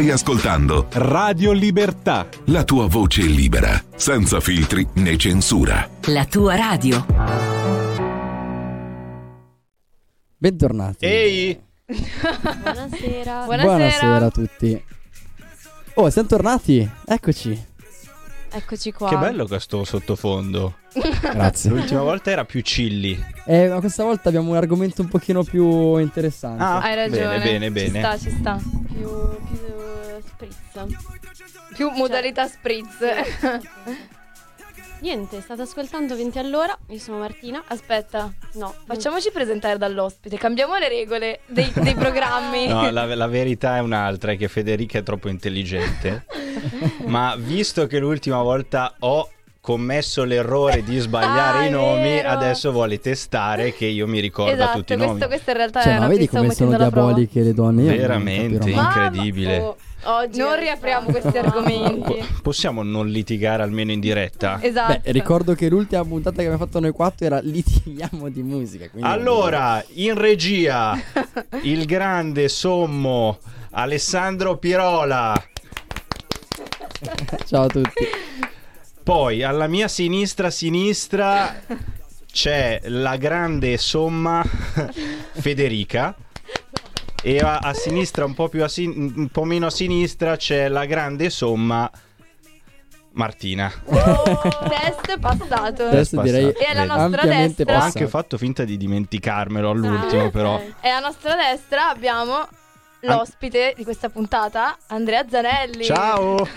Stai ascoltando Radio Libertà. la tua voce libera, senza filtri né censura. La tua radio. Bentornati. Ehi! Buonasera. Buonasera a tutti. Oh, siamo tornati. Eccoci. Eccoci qua. Che bello questo sottofondo. Grazie. L'ultima volta era più chilli. Eh, ma questa volta abbiamo un argomento un pochino più interessante. Ah, Hai ragione. Bene, bene, Ci bene. sta, ci sta. più, più spritz. Più modalità spritz. Niente, state ascoltando 20 all'ora. Io sono Martina. Aspetta, No, facciamoci presentare dall'ospite. Cambiamo le regole dei, dei programmi. No, la, la verità è un'altra, è che Federica è troppo intelligente. ma visto che l'ultima volta ho commesso l'errore di sbagliare Ah, i nomi, vero. adesso vuole testare che io mi ricordo esatto, tutti i nomi. questo, questa in realtà Cioè, è ma vedi come sono prova. diaboliche le donne? Veramente, incredibile. Oh, oggi Non riapriamo questi argomenti. Po- Possiamo non litigare almeno in diretta? Esatto. Beh, ricordo che l'ultima puntata che abbiamo fatto noi quattro era litighiamo di musica. Allora, in regia, il grande sommo Alessandro Pirola. Ciao a tutti. Poi alla mia sinistra sinistra c'è la grande somma Federica. E a, a sinistra, un po' più a sin- un po' meno a sinistra, c'è la grande somma Martina. Test passato. Adesso passato. direi E alla nostra Ho destra passato. anche fatto finta di dimenticarmelo all'ultimo, Ah, però. E alla nostra destra abbiamo l'ospite di questa puntata, Andrea Zanelli. Ciao!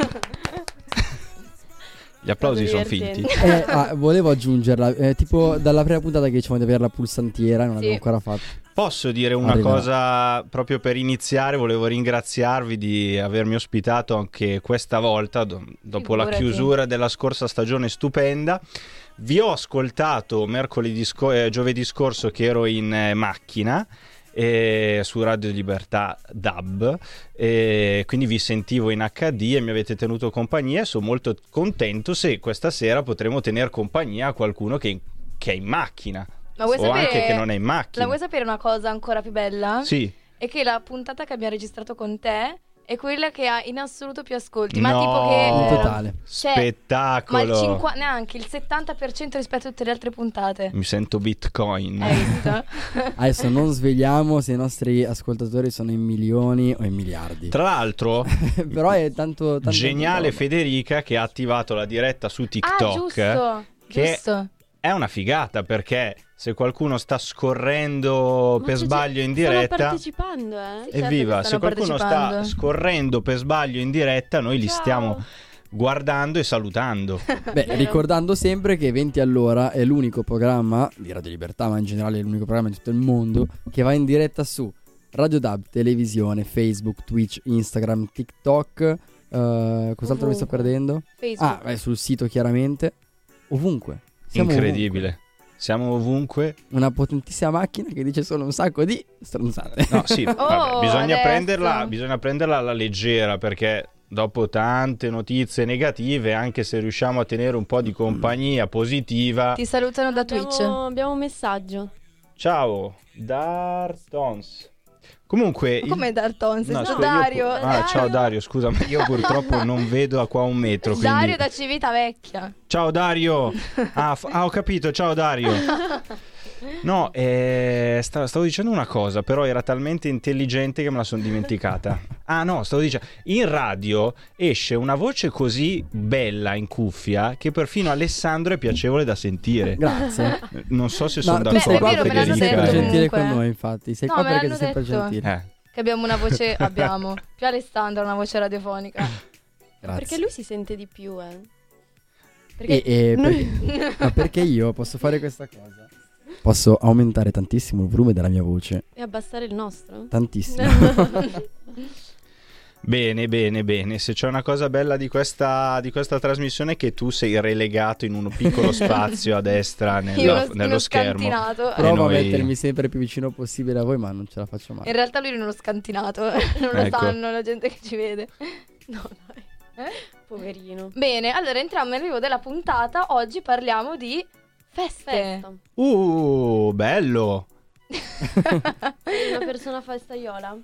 Gli applausi sono finti. Eh, ah, volevo aggiungerla, eh, tipo dalla prima puntata che dicevamo di avere la pulsantiera, non Sì. l'abbiamo ancora fatto. Posso dire una Arriverà. cosa proprio per iniziare? Volevo ringraziarvi di avermi ospitato anche questa volta, do- dopo la Figurati. chiusura della scorsa stagione stupenda. Vi ho ascoltato mercoledì sco- eh, giovedì scorso che ero in eh, macchina eh, su Radio Libertà DAB, e quindi vi sentivo in HD e mi avete tenuto compagnia e sono molto contento se questa sera potremo tenere compagnia a qualcuno che, che è in macchina Ma vuoi o sapere anche che non è in La macchina. vuoi sapere una cosa ancora più bella? Sì. È che la puntata che abbiamo registrato con te è quella che ha in assoluto più ascolti. Ma No. tipo che. In totale. Cioè, Ma il Spettacolo. 50, neanche il 70% rispetto a tutte le altre puntate. Mi sento Bitcoin. Visto? Adesso non svegliamo se i nostri ascoltatori sono in milioni o in miliardi. Tra l'altro, Però è tanto, tanto geniale. Federica che ha attivato la diretta su ah, TikTok. giusto. che- Giusto. È una figata perché se qualcuno sta scorrendo Ma per sbaglio in Stanno diretta, partecipando, eh? Sì. certo evviva, che se stanno qualcuno sta scorrendo per sbaglio in diretta, noi li Ciao. stiamo guardando e salutando. Beh, ricordando sempre che 20 all'ora è l'unico programma di Radio Libertà, ma in generale è l'unico programma di tutto il mondo che va in diretta su Radio Dub, televisione, Facebook, Twitch, Instagram, TikTok. eh, cos'altro mi sto Ovunque. perdendo? Facebook. Ah, beh, sul sito chiaramente. Ovunque. Siamo Incredibile. Siamo ovunque. Una potentissima macchina che dice solo un sacco di stronzate. No, sì, vabbè, bisogna, prenderla, bisogna prenderla alla leggera perché dopo tante notizie negative, anche se riusciamo a tenere un po' di compagnia positiva. Ti salutano da Twitch. Abbiamo, abbiamo un messaggio. Ciao, Dartons. Comunque, il- Come Dartons? No, No, scusa, io Dario. pu- Ah, ciao Dario, scusa, ma io purtroppo non vedo a qua un metro. Quindi... Dario da Civitavecchia. Ciao Dario! Ah, f- ah, ho capito, ciao Dario. No, eh, sta- stavo dicendo una cosa, però era talmente intelligente che me la sono dimenticata. Ah no, stavo dicendo, in radio esce una voce così bella in cuffia che perfino Alessandro è piacevole da sentire. Grazie. Non so se No, sono Beh, sei è qua vero, me perché sempre gentile con noi, infatti. Sei No, qua perché sei sempre detto. gentile. Eh, Che abbiamo una voce, abbiamo. Più Alessandro ha una voce radiofonica. Grazie. Perché lui si sente di più, eh. Perché E, e perché, ma perché io posso fare questa cosa? Posso aumentare tantissimo il volume della mia voce. E abbassare il nostro? Tantissimo. Bene, bene, bene. Se c'è una cosa bella di questa, di questa trasmissione è che tu sei relegato in un piccolo spazio a destra nello, uno- nello uno schermo. scantinato. Provo noi- a mettermi sempre più vicino possibile a voi, ma non ce la faccio mai. In realtà lui è uno scantinato. non lo Ecco. sanno la gente che ci vede. No, dai. Eh? Poverino. Bene, allora entriamo nell'arrivo della puntata. Oggi parliamo di feste. Festa. Uh, bello. Sei una persona festaiola?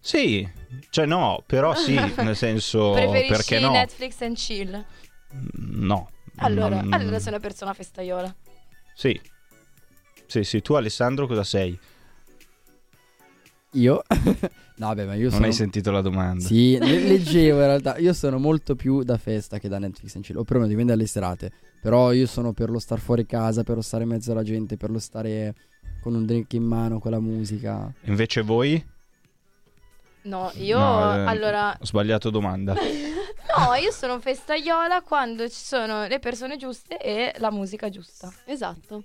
Sì, cioè no, però sì, nel senso Preferisci perché no? Netflix and chill? No. Allora, Non- allora sei una persona festaiola. Sì. Sì, sì, tu Alessandro cosa sei? Io? no, vabbè, ma io Non sono... hai sentito la domanda. Sì, le- leggevo in realtà. Io sono molto più da festa che da Netflix and chill. O perlomeno dipende dalle serate. Però io sono per lo star fuori casa, per lo stare in mezzo alla gente, per lo stare con un drink in mano, con la musica. Invece voi? No, io No, eh, allora Ho sbagliato domanda. no, io sono festaiola quando ci sono le persone giuste e la musica giusta. Esatto.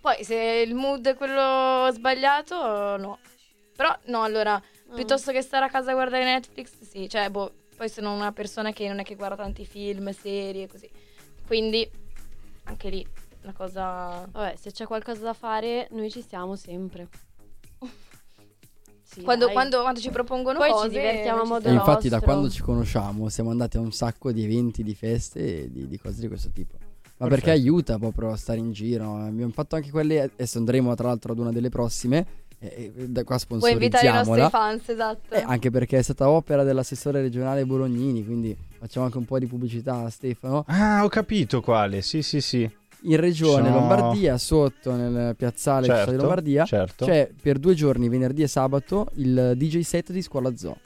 Poi se il mood è quello sbagliato, no. Però no, allora, Ah. piuttosto che stare a casa a guardare Netflix, sì, cioè boh, poi sono una persona che non è che guarda tanti film, serie, così. Quindi anche lì una cosa Vabbè, se c'è qualcosa da fare, noi ci siamo sempre. Sì, quando, quando, quando ci propongono Poi ci cose divertiamo a ci modo E infatti da quando ci conosciamo siamo andati a un sacco di eventi, di feste e di, di cose di questo tipo. Ma Perfetto. perché aiuta proprio a stare in giro. Abbiamo fatto anche quelle, adesso andremo tra l'altro ad una delle prossime. E, e da qua Puoi invitare i nostri fans, esatto. Eh, anche perché è stata opera dell'assessore regionale Bolognini, quindi facciamo anche un po' di pubblicità a Stefano. Ah, ho capito quale. Sì, sì, sì. In regione Sono- Lombardia, sotto nel piazzale Città di Certo, Lombardia, certo. c'è per due giorni, venerdì e sabato, il DJ set di Scuola Zoo.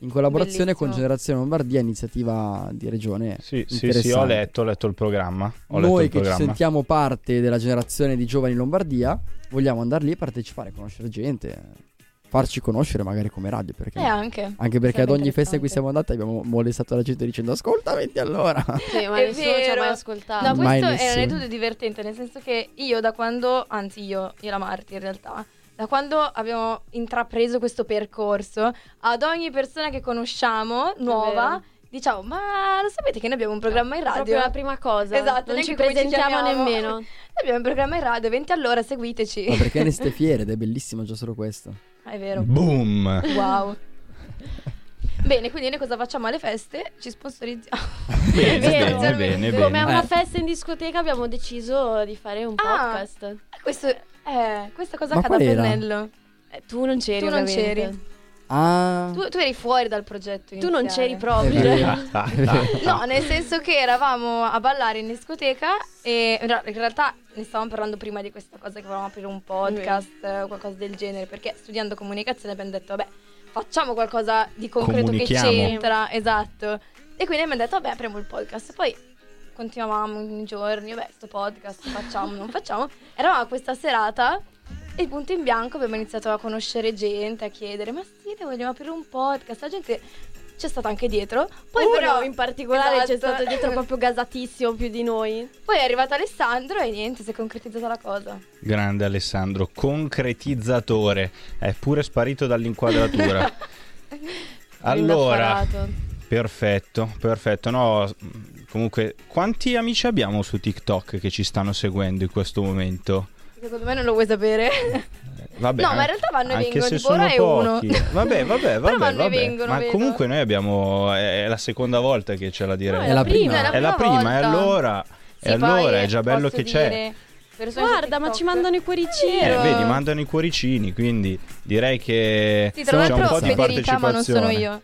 In collaborazione con Bellissimo. Generazione Lombardia, iniziativa di regione. Sì, sì, sì, ho letto, ho letto il programma. Ho letto Noi il che ci programma. sentiamo parte della generazione di giovani Lombardia, vogliamo andare lì a partecipare, conoscere gente, farci conoscere magari come radio. Perché Eh, anche. Anche perché ad ogni festa in cui siamo andati abbiamo molestato la gente dicendo ascolta 20 all'ora. Sì, ma È nessuno ci ha vero. mai ascoltato. No, Mai questo è un aneddoto divertente, nel senso che io da quando, anzi io, io la Marti in realtà, da quando abbiamo intrapreso questo percorso, ad ogni persona che conosciamo, nuova, diciamo, ma lo sapete che noi abbiamo un programma in radio? Proprio la prima cosa. Esatto, non ci ci presentiamo chiamiamo. nemmeno. Noi abbiamo un programma in radio, 20 all'ora, seguiteci. Ma perché ne ste fiere ed è bellissimo già solo questo. Ah, è vero. Boom! Wow. Bene, quindi noi cosa facciamo alle feste? Ci sponsorizziamo. Bene, vero. bene, bene, Come a bene. una Eh. festa in discoteca abbiamo deciso di fare un Ah. podcast. Questo, eh, questa cosa Ma accade a pennello. Eh, tu non c'eri, Tu non ovviamente. c'eri. Ah, Tu, tu eri fuori dal progetto. Tu non iniziale. c'eri proprio. No, nel senso che eravamo a ballare in discoteca e in realtà ne stavamo parlando prima di questa cosa che volevamo aprire un podcast o qualcosa del genere, perché studiando comunicazione abbiamo detto, vabbè, facciamo qualcosa di concreto che c'entra, esatto. E quindi abbiamo detto, vabbè, apriamo il podcast. Poi continuavamo i giorni, vabbè, sto podcast facciamo, non facciamo. Eravamo a questa serata e punto in bianco abbiamo iniziato a conoscere gente, a chiedere, ma sì, vogliamo aprire un podcast? La gente c'è stata anche dietro. Poi Uno però in particolare c'è Esatto. stato dietro proprio gasatissimo più di noi. Poi è arrivato Alessandro e niente, si è concretizzata la cosa. Grande Alessandro, concretizzatore. È pure sparito dall'inquadratura. allora, perfetto, perfetto. No, comunque, quanti amici abbiamo su TikTok che ci stanno seguendo in questo momento? Secondo me non lo vuoi sapere. Vabbè, No, ma in realtà vanno e anche vengono, se tipo, ora sono è uno. pochi. Vabbè, vabbè, vabbè, vanno e vabbè. vengono, Ma vedo. comunque noi abbiamo è la seconda volta che c'è la diretta. No, è la prima. è È la prima, e volta. allora Sì, e allora è già bello che c'è. Guarda, ma ci mandano i cuoricini. Eh, vedi, mandano i cuoricini, quindi direi che Sì, tra c'è un l'altro po' di Federica, ma non sono io.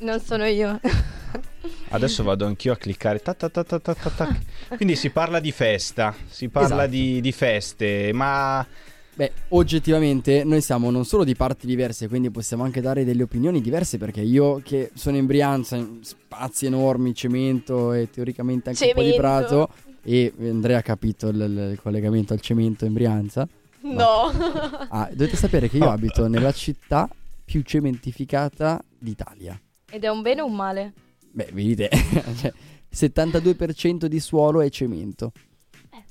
Non sono io. Adesso vado anch'io a cliccare. ta ta ta ta ta ta ta. Quindi si parla di festa, si parla Esatto. di, di feste, ma Beh, oggettivamente noi siamo non solo di parti diverse, quindi possiamo anche dare delle opinioni diverse perché io che sono in Brianza, in spazi enormi, cemento e teoricamente anche un po' di Cemento. prato e Andrea ha capito il, il collegamento al cemento in Brianza. No. Ah, dovete sapere che io abito nella città più cementificata d'Italia. Ed è un bene o un male? Beh, vedete, cioè, 72% di suolo è cemento.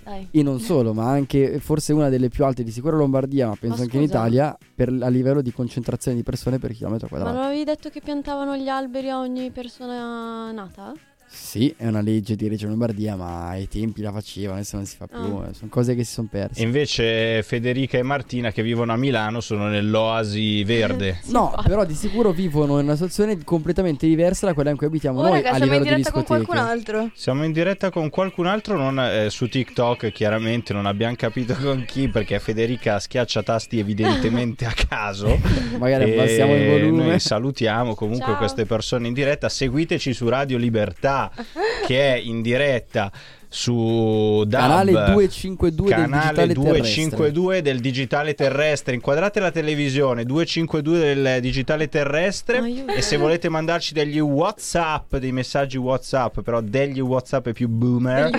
Eh, dai. E non solo, ma anche forse una delle più alte di sicuro Lombardia, ma penso Ma anche in. Italia, per, a livello di concentrazione di persone per chilometro Ma quadrato. non avevi detto che piantavano gli alberi a ogni persona nata? Sì, è una legge di Reggio Lombardia, ma ai tempi la facevano, adesso non si fa più. Ah. eh, Sono cose che si sono perse. invece Federica e Martina che vivono a Milano sono nell'oasi verde. No, infatti. però di sicuro vivono in una situazione completamente diversa da quella in cui abitiamo Oh, noi raga, a siamo in livello di diretta con discoteche. qualcun altro. Siamo in diretta con qualcun altro non, eh, su TikTok, chiaramente non abbiamo capito con chi perché Federica schiaccia tasti evidentemente a caso. Magari abbassiamo il volume. Noi salutiamo comunque Ciao. queste persone in diretta. Seguiteci su Radio Libertà Che è in diretta su DAB, canale 252 canale del digitale 252 terrestre. del digitale terrestre. Inquadrate la televisione 252 del digitale terrestre. E se volete mandarci degli whatsapp dei messaggi whatsapp però degli whatsapp più boomer.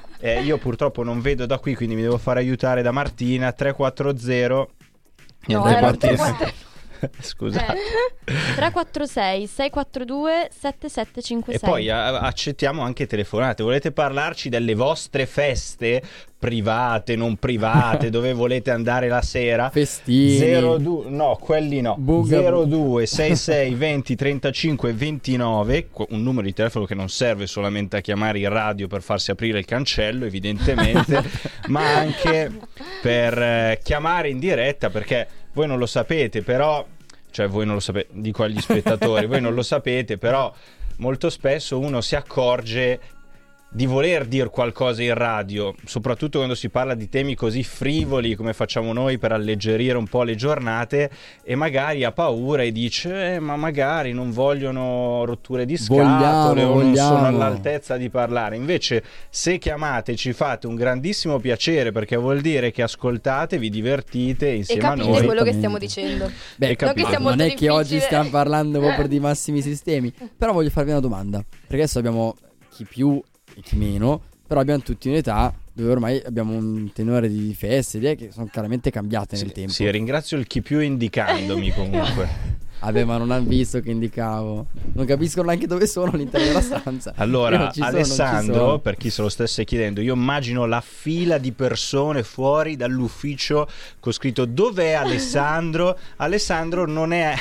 Eh, io purtroppo non vedo da qui quindi mi devo fare aiutare da Martina. 340 no, 340. Scusa. Eh, 346 642 7756. E poi a- accettiamo anche telefonate. Volete parlarci delle vostre feste? Private, non private, dove volete andare la sera? Festini. 02 no, quelli no. Bugaboo. 02 66 20 35 29, qu- un numero di telefono che non serve solamente a chiamare il radio per farsi aprire il cancello, evidentemente, ma anche per eh, chiamare in diretta perché voi non lo sapete, però cioè voi non lo sapete, dico agli spettatori, voi non lo sapete, però molto spesso uno si accorge di voler dire qualcosa in radio, soprattutto quando si parla di temi così frivoli come facciamo noi per alleggerire un po' le giornate e magari ha paura e dice "Eh, ma magari non vogliono rotture di scatole Vogliamo, o non sono vogliamo." all'altezza di parlare. Invece se chiamate ci fate un grandissimo piacere perché vuol dire che ascoltate, vi divertite E insieme a capite noi. quello che stiamo dicendo. Beh? Non che non è che oggi stiamo parlando proprio di massimi sistemi. Però voglio farvi una domanda. Perché adesso abbiamo chi più e chi meno. Però abbiamo tutti un'età dove ormai abbiamo un tenore di feste, idee che sono chiaramente cambiate nel Sì, tempo. sì, ringrazio il chi più indicandomi comunque. Vabbè, ma non hanno visto che indicavo. Non capiscono neanche dove sono all'interno della stanza. Allora, sono, Alessandro, per chi se lo stesse chiedendo, io immagino la fila di persone fuori dall'ufficio con scritto dov'è Alessandro? Alessandro non è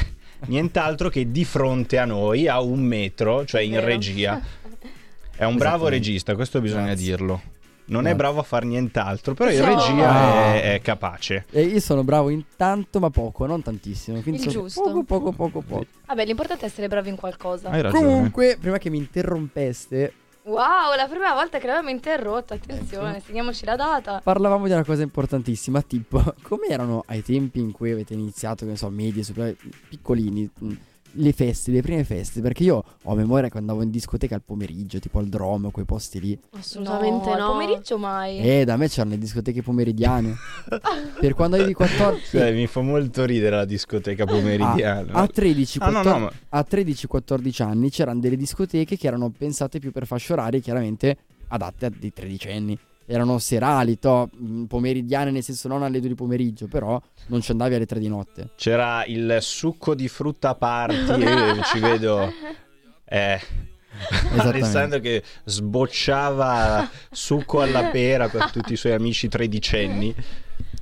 nient'altro che di fronte a noi, a un metro, cioè in regia. È un bravo regista, questo bisogna Grazie. dirlo. Non è Grazie. bravo a fare nient'altro, però in No. regia Ah. è, è capace. E io sono bravo in tanto, ma poco, non tantissimo. Quindi Il giusto. Poco, poco, poco, poco. Vabbè, l'importante è essere bravi in qualcosa. Hai ragione. Comunque, prima che mi interrompeste, Wow, la prima volta che l'avevamo interrotto, Ecco. attenzione, segniamoci la data. parlavamo di una cosa importantissima, tipo come erano ai tempi in cui avete iniziato, che ne so, medie, superiori, piccolini, le feste, le prime feste, perché io ho memoria che andavo in discoteca al pomeriggio, tipo al drom, quei posti lì. Assolutamente no. al pomeriggio mai. Eh, da me c'erano le discoteche pomeridiane. per quando avevi 14 Cioè, mi fa molto ridere la discoteca pomeridiana. a 13 Ah, no, 14 no, ma- a 13-14 anni c'erano delle discoteche che erano pensate più per fasce orarie, chiaramente adatte a dei tredicenni. Erano serali, to, mh, pomeridiane, nel senso non alle 2 di pomeriggio, però non ci andavi alle 3 di notte. C'era il succo di frutta party, io ci vedo eh, Alessandro che sbocciava succo alla pera per tutti i suoi amici tredicenni.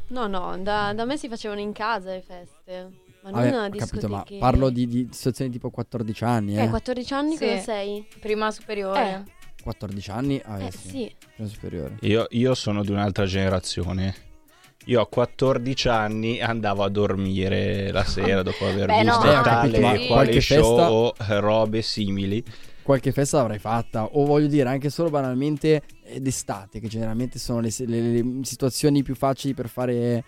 No, no, da, da me si facevano in casa le feste. Ma non Vabbè, capito, ma parlo di, di situazioni tipo 14 anni, eh. Eh, 14 anni Sì. cosa sei? Prima superiore. 14 anni, ah, Eh sì, prima superiore. Io, io sono di un'altra generazione. Io a 14 anni andavo a dormire la sera dopo aver Beh, no, visto ho tale ma quale qualche show festa- o eh, robe simili. Qualche festa l'avrai fatta, o voglio dire, anche solo banalmente eh, d'estate, che generalmente sono le, le- le situazioni più facili per fare.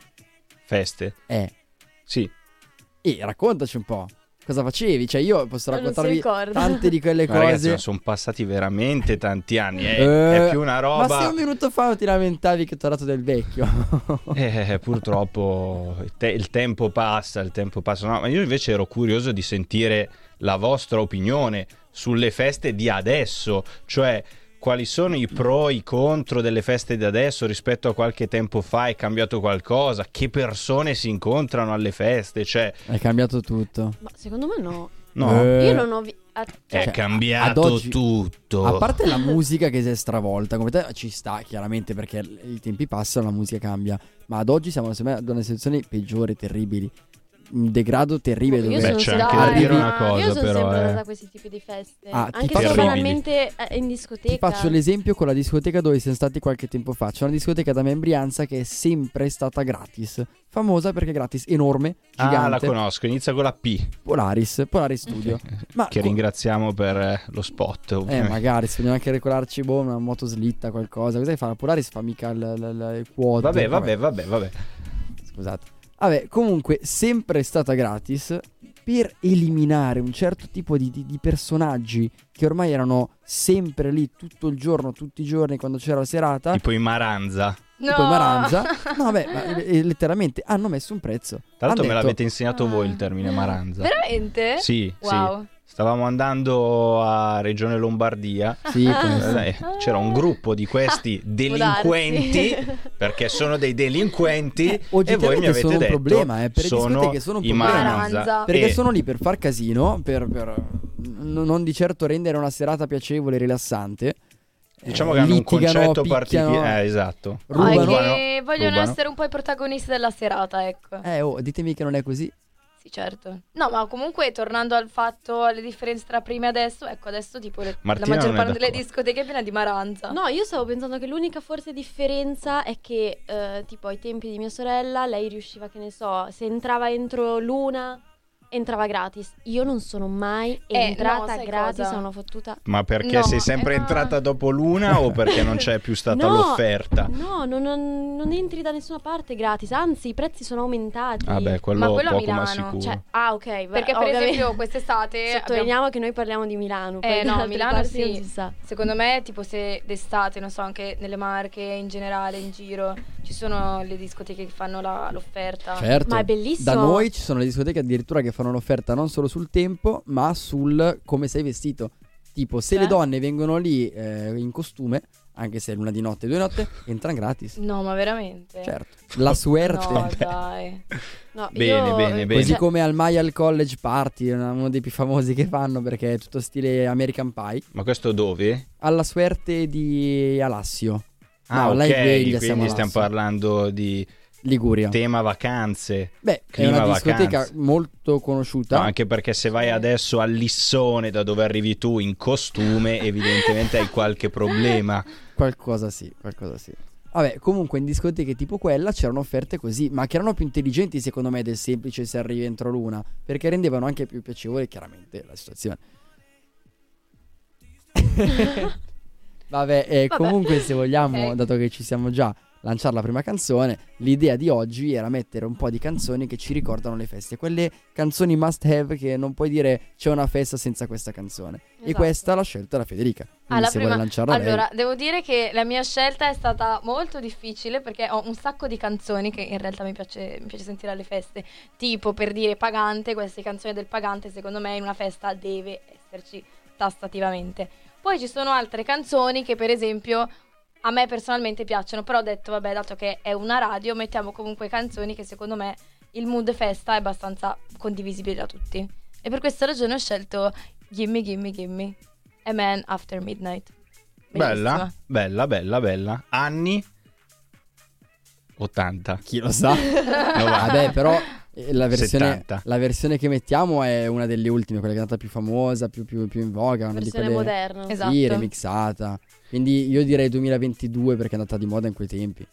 Feste. Eh, Sì. e raccontaci un po'. Cosa facevi? Cioè, io posso raccontarvi tante di quelle Ma ragazzi, cose. ma sono passati veramente tanti anni. È, Eh, è più una roba. Ma se un minuto fa ti lamentavi che ti ho dato del vecchio. Eh, purtroppo il, te- il tempo passa, il tempo passa. No, ma io invece ero curioso di sentire la vostra opinione sulle feste di adesso, cioè quali sono i pro e i contro delle feste di adesso rispetto a qualche tempo fa, è cambiato qualcosa, che persone si incontrano alle feste, cioè È cambiato tutto. Ma secondo me no. no, Eh, Io non ho vi- a- cioè, è cambiato oggi- tutto. A parte la musica che si è stravolta, come te ci sta chiaramente perché i tempi passano, la musica cambia. Ma ad oggi siamo secondo me ad una situazione peggiore, terribili. Un degrado terribile Io dove Beh, sono c'è sempre anche da andata- dire una cosa, Io sono però, sempre eh. andata a questi tipi di feste. Ah, ti anche Terribili. banalmente eh, in discoteca. Ti faccio l'esempio con la discoteca dove siamo stati qualche tempo fa. C'è una discoteca da me in Brianza che è sempre stata gratis. Famosa perché è gratis, enorme, Ah, la gigante. conosco, inizia con la P, Polaris, Polaris Studio. Ma che co- ringraziamo per eh, lo spot. Eh, ovviamente. magari se vogliamo anche ricordarci, boh, una motoslitta, qualcosa. Cosa fa? La Polaris fa mica il, il, il quad. Vabbè, vabbè, vabbè, vabbè. Scusate. Vabbè, comunque, sempre stata gratis per eliminare un certo tipo di, di- di personaggi che ormai erano sempre lì tutto il giorno, tutti i giorni quando c'era la serata. Tipo in Maranza. No. Tipo i Maranza. No, vabbè, ma, eh, letteralmente hanno messo un prezzo. Tra l'altro me detto- l'avete insegnato voi il termine Maranza. Veramente? Sì, Wow. sì. Stavamo andando a Regione Lombardia. Sì, Ah. C'era un gruppo di questi Può delinquenti, perché sono dei delinquenti, Eh, e voi mi avete sono un detto problema, eh, per sono discoteche sono un problema. Perché E- sono lì per far casino, per, per, n- non di certo rendere una serata piacevole e rilassante. Diciamo Eh, che hanno un litigano, concetto picchiano. particolare. Eh, esatto. Rubano. che vogliono Rubano. essere un po' i protagonisti della serata, ecco. Eh, oh, ditemi che non è così. Sì, certo. No, ma comunque tornando al fatto, alle differenze tra prima e adesso, ecco, adesso tipo le- la Martina maggior non è parte delle d'accordo. discoteche è piena di Maranza. No, io stavo pensando che l'unica forse differenza è che, eh, tipo, ai tempi di mia sorella, lei riusciva, che ne so, se entrava entro l'una, entrava gratis. Io non sono mai Eh, entrata no, gratis cosa? a una fottuta. Ma perché No, sei sempre eh, no. entrata dopo l'una o perché non c'è più stata No, l'offerta? No, non, non- non entri da nessuna parte gratis, anzi i prezzi sono aumentati. Vabbè, quello, Ma quello a poco ma Milano, sicuro. Cioè, ah, ok. beh, Perché per ovviamente- esempio quest'estate Sottolineiamo che noi parliamo di Milano. Eh, no, Milano sì. si sa. Secondo me, tipo, se d'estate, non so, anche nelle Marche in generale, in giro, ci sono le discoteche che fanno la- l'offerta. Certo. Ma è bellissimo. Da noi ci sono le discoteche addirittura che fanno l'offerta non solo sul tempo, ma sul come sei vestito. Tipo, se Cioè? le donne vengono lì eh, in costume, anche se è luna di notte e due notte, entrano gratis. No, ma veramente? Certo. La suerte. No, dai. No, Bene, io- bene, bene. Così Cioè, come al Mile College Party, uno dei più famosi che fanno perché è tutto stile American Pie. Ma questo dove? Alla suerte di Alassio. Ah, No, ok, quindi stiamo Lasso. parlando di Liguria. tema vacanze. Beh, è una discoteca vacanze. molto conosciuta. No, anche perché se vai adesso a Lissone, da dove arrivi tu, in costume, evidentemente hai qualche problema. Qualcosa sì, qualcosa sì. Vabbè, comunque in discoteche tipo quella c'erano offerte così, ma che erano più intelligenti secondo me del semplice se arrivi entro l'una, perché rendevano anche più piacevole chiaramente la situazione. Vabbè, eh, Vabbè. comunque se vogliamo, Ok. dato che ci siamo già lanciare la prima canzone, l'idea di oggi era mettere un po' di canzoni che ci ricordano le feste, quelle canzoni must have che non puoi dire c'è una festa senza questa canzone. E Esatto. questa l'ha scelta la Federica. Quindi Ah, la se prima- vuole lanciarla lei. Allora, devo dire che la mia scelta è stata molto difficile perché ho un sacco di canzoni che in realtà mi piace, mi piace sentire alle feste. Tipo, per dire Pagante, queste canzoni del Pagante, secondo me in una festa deve esserci tassativamente. Poi ci sono altre canzoni che, per esempio, a me personalmente piacciono, però ho detto, vabbè, dato che è una radio, mettiamo comunque canzoni che secondo me il mood festa è abbastanza condivisibile da tutti. E per questa ragione ho scelto Gimme, Gimme, Gimme. A Man After Midnight. Bella, Bellissima. bella, bella, bella. Anni 80. Chi lo sa? Novanta. Vabbè, però La versione, 70. la versione che mettiamo è una delle ultime, quella che è andata più famosa, più, più- più in voga. Una di Versione quelle moderna. Esatto. Sì, remixata. Quindi io direi 2022 perché è andata di moda in quei tempi.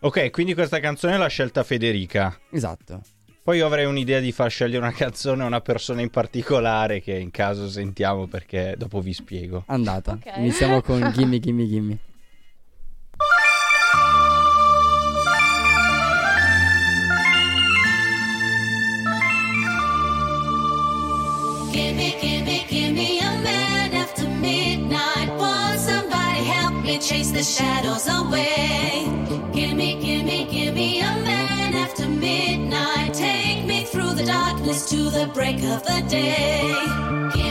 Ok, quindi questa canzone l'ha scelta Federica. Esatto. Poi io avrei un'idea di far scegliere una canzone a una persona in particolare che in caso sentiamo perché dopo vi spiego. Andata. Ok. Iniziamo con Gimme Gimme Gimme. Gimme, gimme, gimme a man after midnight. Won't somebody help me chase the shadows away? Gimme, gimme, gimme a man after midnight. Take me through the darkness to the break of the day.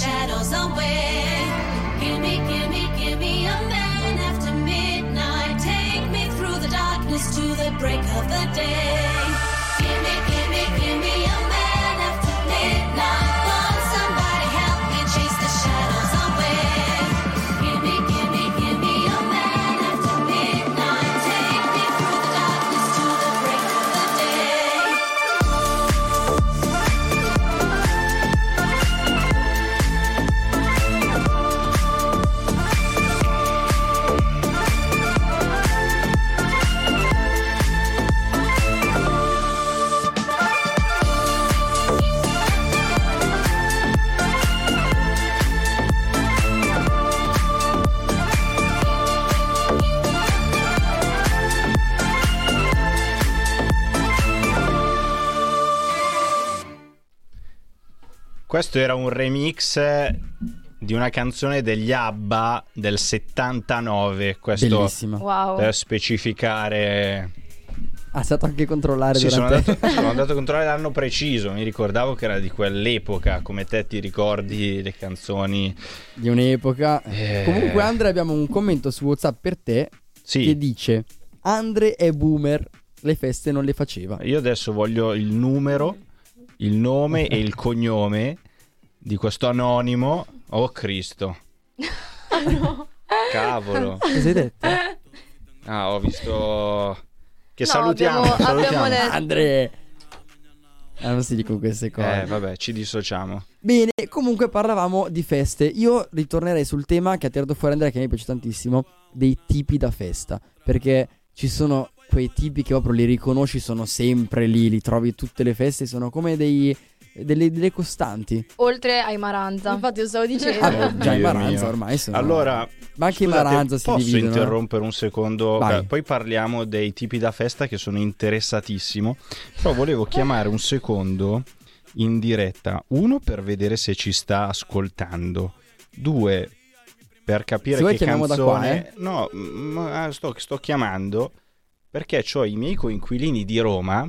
Shadows away? Gimme, gimme, gimme a man after midnight. Take me through the darkness to the break of the day. Questo era un remix di una canzone degli ABBA del 79. Questo Bellissima. Wow. per specificare. Ha stato anche controllare Sì, sono durante... andato, sono andato a controllare l'anno preciso. Mi ricordavo che era di quell'epoca. Come te ti ricordi le canzoni. di un'epoca. Eh. Comunque, Andre, abbiamo un commento su WhatsApp per te Sì, che dice: Andre è boomer, le feste non le faceva. io adesso voglio il numero, il nome e il cognome di questo anonimo. Oh Cristo. Cavolo. Cosa hai detto? Ah, ho visto. Che No, salutiamo. abbiamo- salutiamo. abbiamo detto- Andre! Ah, non si dicono queste cose. Eh, vabbè, ci dissociamo. Bene, comunque parlavamo di feste. Io ritornerei sul tema che ha tirato fuori Andrea, che mi piace tantissimo, dei tipi da festa. Perché ci sono quei tipi che proprio li riconosci, sono sempre lì, li trovi tutte le feste, sono come dei, delle, delle costanti. Oltre ai Maranza. Infatti lo stavo dicendo. Ah, beh, già in Dio Maranza ormai sono... Allora, Ma anche in scusate, Maranza si posso dividono. interrompere un secondo? Vai. Eh, Poi parliamo dei tipi da festa che sono interessatissimo. Però volevo chiamare un secondo in diretta. Uno, per vedere se ci sta ascoltando. Due, per capire Se che chiamiamo da canzone... qua, eh? No, ah, sto, sto chiamando perché ho i miei coinquilini di Roma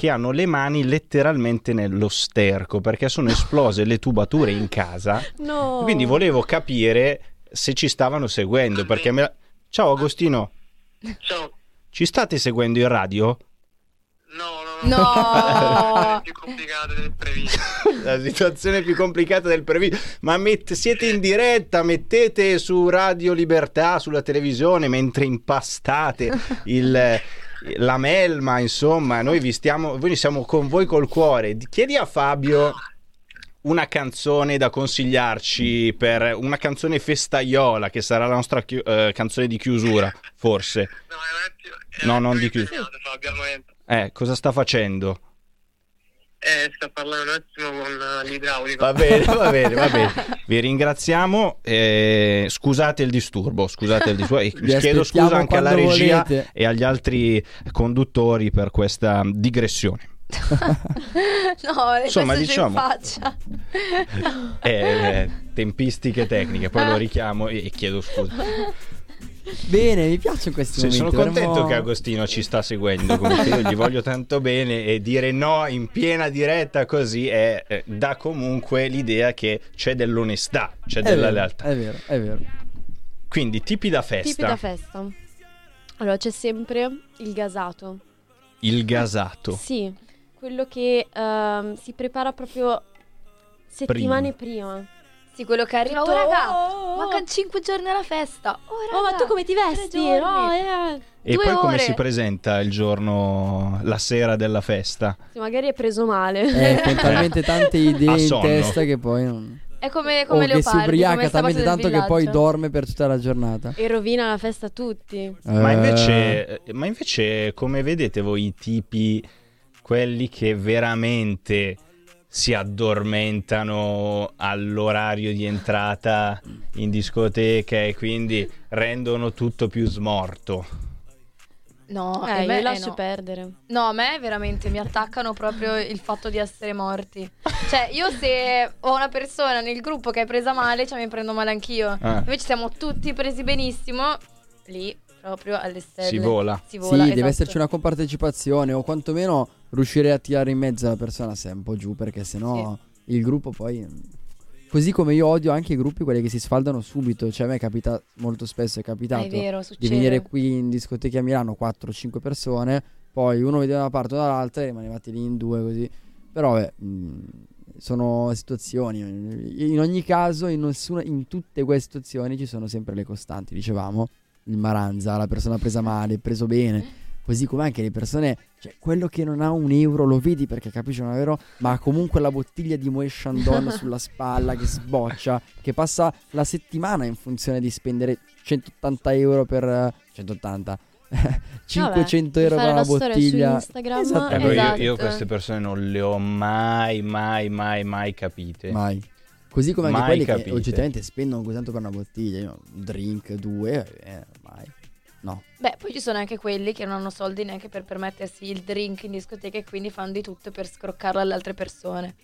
che hanno le mani letteralmente nello sterco perché sono esplose le tubature in casa No. quindi volevo capire se ci stavano seguendo perché me la- Ciao Agostino, Ciao. ci state seguendo in radio? No, no, no. No. È più complicato del previsto. La situazione è più complicata del previsto. Ma met- siete in diretta, mettete su Radio Libertà, sulla televisione, mentre impastate il, la melma, insomma, noi vi stiamo, noi siamo con voi col cuore. Chiedi a Fabio una canzone da consigliarci per una canzone festaiola che sarà la nostra chi- eh, canzone di chiusura, forse. No, è un attimo. è No, non di chiusura. Eh, cosa sta facendo? Eh, sto parlando un attimo con eh, l'idraulico. Va bene, va bene, va bene. Vi ringraziamo. eh, scusate il disturbo, scusate il disturbo. Vi Chiedo scusa anche alla regia volete. e agli altri conduttori per questa digressione. no, Insomma, diciamo- in faccia. Eh, tempistiche tecniche, poi lo richiamo e chiedo scusa. Bene, mi piacciono questi Sì, momenti. sono contento dovremmo- che Agostino ci sta seguendo, comunque io gli voglio tanto bene e dire no in piena diretta così è, eh, dà comunque l'idea che c'è dell'onestà, c'è È della vero, lealtà. È vero, è vero. Quindi tipi da festa, Tipi da festa. Allora, c'è sempre il gasato. il gasato. Sì, quello che ehm, si prepara proprio settimane prima. Sì, quello che arriva. Tutto- Oh, raga, oh, oh. mancano 5 giorni alla festa. Oh, Oh, ma raga, tu come ti vesti? No, eh. E Due poi come ore. si presenta il giorno, la sera della festa? Sì, magari è preso male. Eh, con talmente tante idee in testa che poi non... È come, come che si Leopardi, ubriaca come talmente tanto che poi dorme per tutta la giornata. e rovina la festa a tutti. Ma Eh, invece, ma invece, come vedete voi i tipi, quelli che veramente si addormentano all'orario di entrata in discoteca e quindi rendono tutto più smorto? No, eh, me- io eh, lascio no. perdere. No, a me veramente mi attaccano proprio il fatto di essere morti. Cioè, io se ho una persona nel gruppo che è presa male, cioè mi prendo male anch'io. Ah. Invece siamo tutti presi benissimo, lì proprio alle stelle. Si vola. Si Sì, vola, deve esatto. esserci una compartecipazione o quantomeno riuscire a tirare in mezzo la persona se è un po' giù perché sennò il gruppo poi... Così come io odio anche i gruppi quelli che si sfaldano subito, cioè a me capita molto spesso, è capitato è vero, di venire qui in discoteca a Milano 4-5 persone, poi uno vede da una parte o dall'altra e rimanevate lì in due così. Però beh, mh, sono situazioni. In ogni caso, in, nessuna- in tutte queste situazioni ci sono sempre le costanti, dicevamo. Il maranza, la persona presa male, preso bene. Così come anche le persone, cioè quello che non ha un euro lo vedi perché capisci non è vero, ma ha comunque la bottiglia di Moet Chandon sulla spalla che sboccia, che passa la settimana in funzione di spendere 180 euro per... eh, 180, 500 Vabbè, euro per una bottiglia. Instagram Esatto. Eh, però io- Esatto. io, queste persone non le ho mai, mai, mai, mai capite. Mai. Così come anche Mai quelli capite. che oggettivamente spendono così tanto per una bottiglia, un drink, due, eh, mai. No. Beh, poi ci sono anche quelli che non hanno soldi neanche per permettersi il drink in discoteca e quindi fanno di tutto per scroccarlo alle altre persone.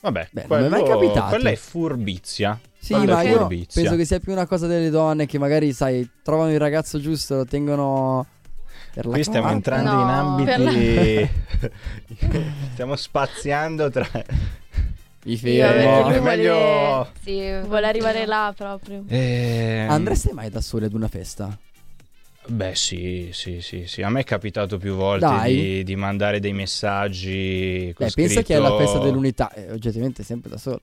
Vabbè, Beh, non mi è mai quello- capitato. quella è furbizia. Sì, Quella ma io furbizia. penso che sia più una cosa delle donne che magari, sai, trovano il ragazzo giusto, lo tengono per la Qui stiamo cavata. entrando No, in ambiti. per stiamo spaziando tra. Mi Sì, vabbè, fermo. lui è vuole- meglio- Sì, Vuole arrivare là proprio. Ehm, Andreste mai da soli ad una festa? Beh, sì, sì, sì, sì. A me è capitato più volte di, di mandare dei messaggi. con Beh, pensa che è la scritto- festa dell'unità, eh, oggettivamente sempre da solo.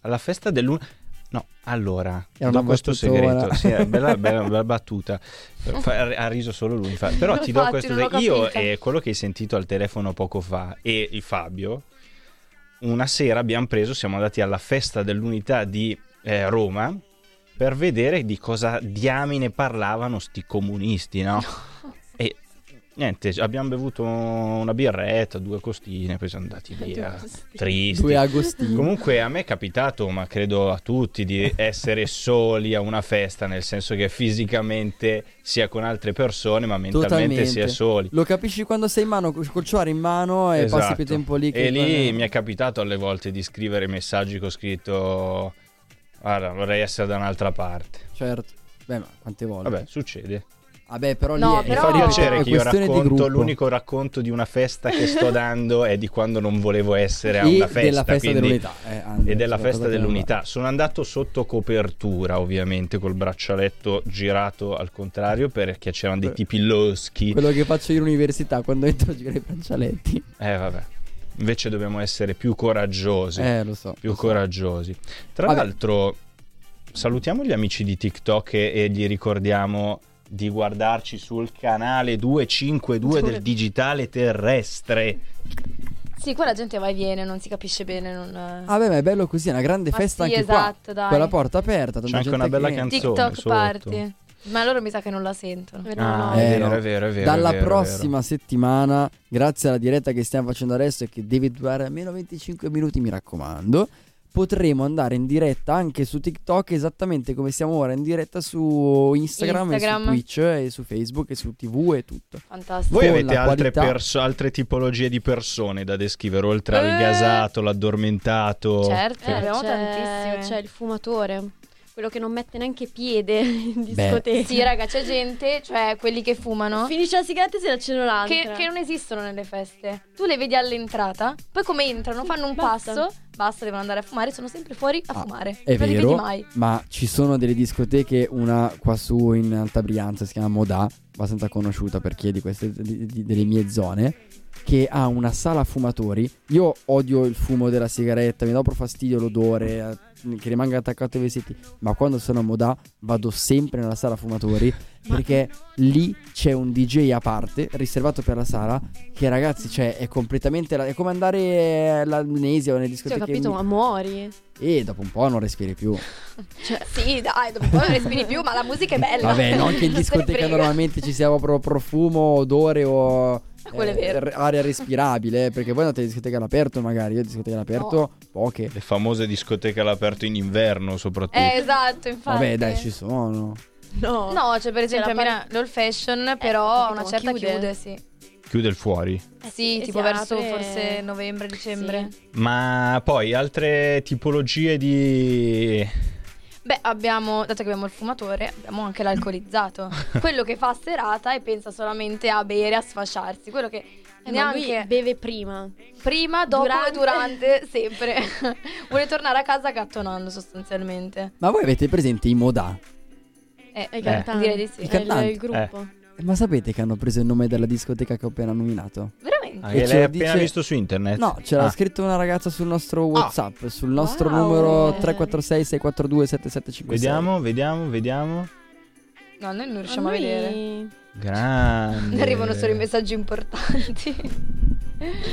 Alla festa dell'unità. No, allora, Era do questo segreto. Sì, è bella, bella, bella battuta. Fa- ha riso solo lui. fa- Però ti do questo segreto. Io e quello che hai sentito al telefono poco fa e il Fabio, una sera abbiamo preso, siamo andati alla festa dell'unità di eh, Roma per vedere di cosa diamine parlavano sti comunisti, no? Niente, abbiamo bevuto una birretta, due costine, poi siamo andati via, tristi. Due agostini. Comunque a me è capitato, ma credo a tutti, di essere soli a una festa, nel senso che fisicamente sia con altre persone, ma mentalmente Totalmente. si è soli. Lo capisci quando sei in mano, col cellulare in mano e passi Esatto. più tempo lì che E lì mi è capitato alle volte di scrivere messaggi con scritto guarda, vorrei essere da un'altra parte. Certo. Beh, ma quante volte? Vabbè, succede. Vabbè, però lì No, è, Mi però- fa ripeto, piacere che io racconto, l'unico racconto di una festa che sto dando è di quando non volevo essere a una festa. della festa quindi- dell'unità. eh, Andre, E della festa dell'unità. Sono andato sotto copertura, ovviamente, col braccialetto girato al contrario, perché c'erano dei tipi loschi. Quello che faccio io in università quando entro a girare i braccialetti. Eh, vabbè. Invece dobbiamo essere più coraggiosi. Eh, lo so. più lo so. coraggiosi. Tra Vabbè. l'altro, salutiamo gli amici di TikTok e, e gli ricordiamo di guardarci sul canale 252 del digitale terrestre. Sì, qua la gente va e viene, non si capisce bene. Non... Ah, beh, ma è bello così, è una grande Ma festa sì, anche esatto, qua. dai. Con la porta aperta, C'è anche una bella canzone. TikTok sotto. party. Ma loro mi sa che non la sentono. Eh, no, Ah, no. è Eh, vero, no. è vero, è vero. Dalla è vero, è vero. prossima settimana, grazie alla diretta che stiamo facendo adesso e che deve durare almeno 25 minuti, mi raccomando, potremo andare in diretta anche su TikTok esattamente come siamo ora in diretta su Instagram, e Instagram. su Twitch e su Facebook e su TV e tutto. Fantastico. Voi con avete altre, qualità- perso- altre tipologie di persone da descrivere, oltre al Eh. gasato, l'addormentato? Certo, Eh, abbiamo c'è, tantissime. c'è il fumatore, quello che non mette neanche piede in Beh. discoteca. Sì, raga, c'è gente, cioè quelli che fumano, Finisce la sigaretta e se ne accende un'altra. che, che non esistono nelle feste. Tu le vedi all'entrata, poi come entrano, fanno un Basta. passo, basta, devono andare a fumare, sono sempre fuori a Ah, fumare. È non li vero, vedi mai. ma ci sono delle discoteche, una qua su in Alta Brianza si chiama Modà, abbastanza conosciuta per chi è di queste di- di- delle mie zone, che ha una sala fumatori. Io odio il fumo della sigaretta, mi dà proprio fastidio l'odore eh, che rimanga attaccato ai vestiti, ma quando sono a Modà vado sempre nella sala fumatori perché lì c'è un DJ a parte riservato per la sala che ragazzi, cioè è completamente la- è come andare all'Amnesia o nelle ho discoteche capito, ma muori. e dopo un po' non respiri più. Sì, dai, dopo un po' non respiri più, ma la musica è bella. Vabbè, non che in discoteca normalmente ci sia proprio profumo, odore o Ah, quello è vero. r- aria respirabile, eh, perché voi andate in discoteca all'aperto magari, io in discoteca all'aperto poche. Le famose discoteche all'aperto in inverno, soprattutto. Eh, esatto, infatti. Vabbè, dai, ci sono. No. No, c'è per esempio la a Milano l'old fashion, però capito, a una certa chiude. chiude, sì. Chiude il fuori. Eh Sì, tipo verso apre- forse novembre, dicembre. Sì. Ma poi altre tipologie di... Beh, abbiamo, dato che abbiamo il fumatore, abbiamo anche l'alcolizzato. Quello che fa serata e pensa solamente a bere, a sfasciarsi. Quello che Eh, neanche beve prima. prima, dopo durante- e durante, sempre. Vuole tornare a casa gattonando sostanzialmente. Ma voi avete presente i Modà? Eh, cantante. direi di sì. Il il, il gruppo. Eh, Ma sapete che hanno preso il nome della discoteca che ho appena nominato? Veramente? Ah, E che ce l'hai appena dice- visto su internet? No, ce l'ha Ah. scritto una ragazza sul nostro WhatsApp, sul nostro Wow. numero Eh. 346 642 7756. Vediamo, vediamo, vediamo. No, noi non riusciamo a, noi- vedere. Grande. Arrivano solo i messaggi importanti.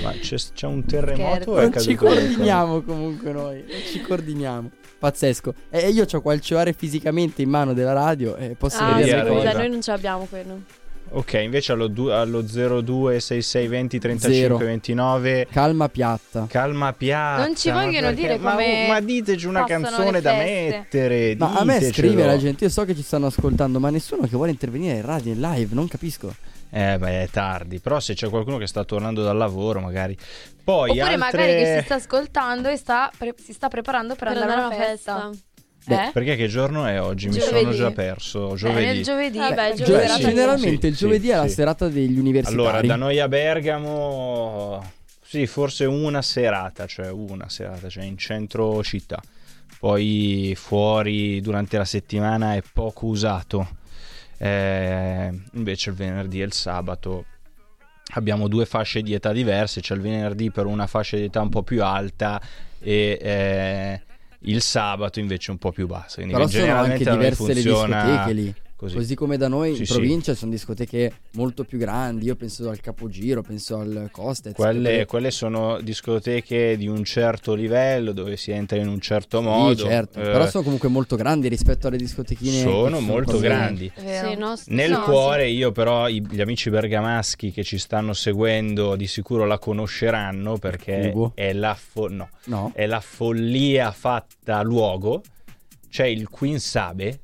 Ma c'è, c'è un terremoto Scherzo. o è Non ci coordiniamo comunque noi, non ci coordiniamo. Pazzesco. E io ho qual cellulare fisicamente in mano della radio e posso Ah, vedere cose. scusa, noi non ce l'abbiamo quello. Ok, invece allo, du- allo 026620 35 Zero. 29 Calma piatta. Calma piatta. Non ci vogliono perché- dire ma- come Ma, diteci una canzone da mettere. Ma a me ditecelo. scrive la gente, io so che ci stanno ascoltando, ma nessuno che vuole intervenire in radio in live, non capisco. Eh, beh, è tardi. Però se c'è qualcuno che sta tornando dal lavoro, magari. Poi Oppure altre... magari che si sta ascoltando e sta pre- si sta preparando per, andare a una festa. Beh, Eh? Perché che giorno è oggi? Mi Giovedì. sono già perso. Eh, Giovedì. nel giovedì. Vabbè, Beh, giovedì. Sì, generalmente il sì, giovedì è la sì. serata degli universitari. Allora, da noi a Bergamo, sì, forse una serata, cioè una serata, cioè in centro città. Poi fuori durante la settimana è poco usato. Eh, invece il venerdì e il sabato abbiamo due fasce di età diverse. C'è il venerdì per una fascia di età un po' più alta e eh, il sabato invece un po' più bassa. Quindi Però sono anche diverse le discoteche lì. Così. Così come da noi Sì, in sì. provincia sono discoteche molto più grandi. Io penso al Capogiro, penso al Costez. Quelle, quelle sono discoteche di un certo livello dove si entra in un certo Sì, modo. certo. Eh, Però sono comunque molto grandi rispetto alle discotechine. sono ci molto grandi. Sì, no, Nel no, cuore io però i- gli amici bergamaschi che ci stanno seguendo di sicuro la conosceranno perché è la, fo- no, No. è la follia fatta luogo. C'è il Queen Sabe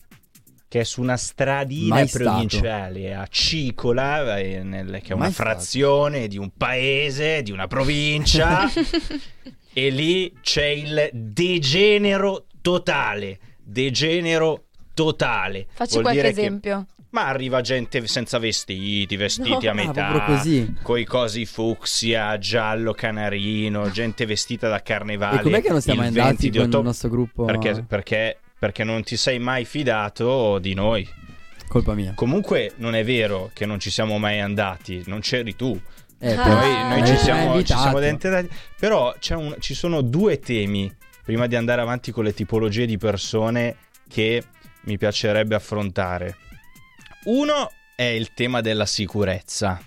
che è su una stradina Mai stato. provinciale a Cicola, eh, nel- che è una Mai stato. frazione di un paese, di una provincia. e lì c'è il degenero totale. Degenero totale. Facci Vuol qualche dire che- esempio. ma arriva gente senza vestiti, vestiti No. a metà, così. coi cosi fucsia, giallo canarino, gente vestita da carnevale. E com'è che non siamo il andati 20 di con il ottobre? nostro gruppo? Perché, perché, perché non ti sei mai fidato di noi. Colpa mia. Comunque non è vero che non ci siamo mai andati, non c'eri tu. Eh, Ah. Noi, noi eh, ci siamo, ci siamo dentro- Però c'è un- ci sono due temi prima di andare avanti con le tipologie di persone che mi piacerebbe affrontare. Uno è il tema della sicurezza.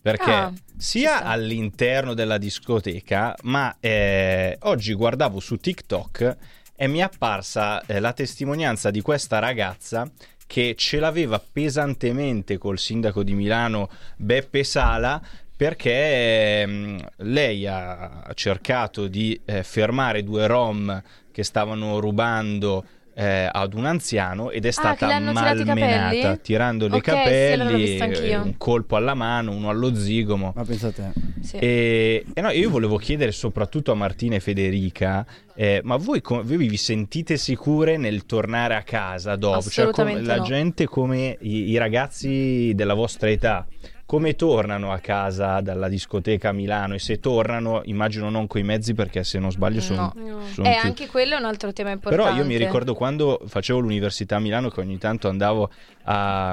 Perché Ah, sia all'interno della discoteca, ma eh, oggi guardavo su TikTok e mi è apparsa eh, la testimonianza di questa ragazza che ce l'aveva pesantemente col sindaco di Milano Beppe Sala perché ehm, lei ha cercato di eh, fermare due rom che stavano rubando eh, ad un anziano ed è Ah, stata i malmenata capelli? tirandole Ok, i sì, capelli, anch'io. eh, un colpo alla mano, uno allo zigomo. Ma pensate, Sì. E, e no, io volevo chiedere soprattutto a Martina e Federica, eh, ma voi, com- voi vi sentite sicure nel tornare a casa dopo? Cioè, Assolutamente la no. gente come i, i ragazzi della vostra età, come tornano a casa dalla discoteca a Milano? E se tornano, immagino non coi mezzi perché se non sbaglio sono... No. No. sono Eh, chiusi. anche quello è un altro tema importante. Però io mi ricordo quando facevo l'università a Milano che ogni tanto andavo a,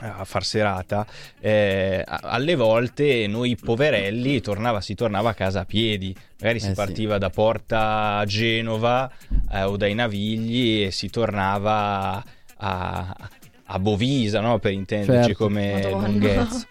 a far serata, eh, alle volte noi poverelli tornava, si tornava a casa a piedi, magari si Eh sì. partiva da Porta a Genova eh, o dai Navigli e si tornava a, a Bovisa, no? per intenderci Certo. come Madonna. lunghezza.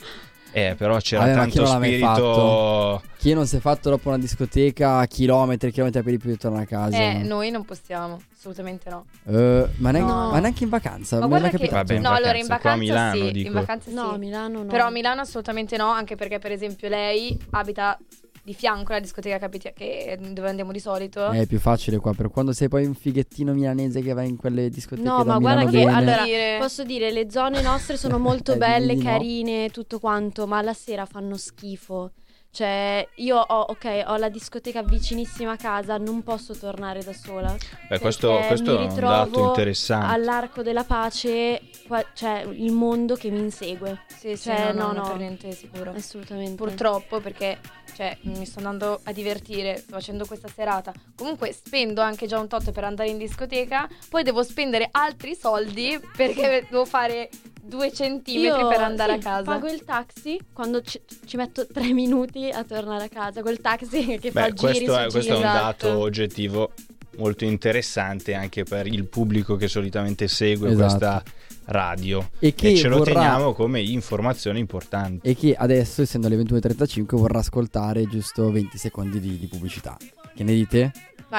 Eh, però c'era Vabbè, chi tanto mai spirito... chi non si è fatto dopo una discoteca a chilometri e chilometri a piedi più di tornare a casa? Eh, no? noi non possiamo, assolutamente no. Eh, ma, neanche, No. ma neanche in vacanza. Ma guarda che. Vabbè, in no, allora in vacanza, a vacanza Milano, sì, in vacanza No, sì. Milano no. Però a Milano assolutamente no, anche perché per esempio lei abita di fianco alla discoteca capiti- che- dove andiamo di solito. È più facile qua per quando sei poi un fighettino milanese che va in quelle discoteche No, da ma guarda Milano che bene. allora posso dire le zone nostre sono molto Eh, belle, carine, tutto quanto, ma la sera fanno schifo. Cioè, io ho, ok, ho la discoteca vicinissima a casa, non posso tornare da sola. Beh, questo, questo è un dato interessante. All'arco della pace, qua- cioè il mondo che mi insegue. Sì, sì, Cioè, no, no, no, no, no. per niente sicuro. Assolutamente. Purtroppo perché cioè, mi sto andando a divertire, sto facendo questa serata. Comunque spendo anche già un tot per andare in discoteca, poi devo spendere altri soldi perché devo fare due centimetri Io, per andare sì, a casa. Pago il taxi quando ci, ci metto tre minuti a tornare a casa. Quel taxi che fa Beh, giri questo, è, questo è un giri. esatto. dato oggettivo molto interessante anche per il pubblico che solitamente segue Esatto. questa radio E che ce lo vorrà- teniamo come informazione importante. E che adesso, essendo le 21.35, vorrà ascoltare giusto 20 secondi di, di pubblicità. Che ne dite?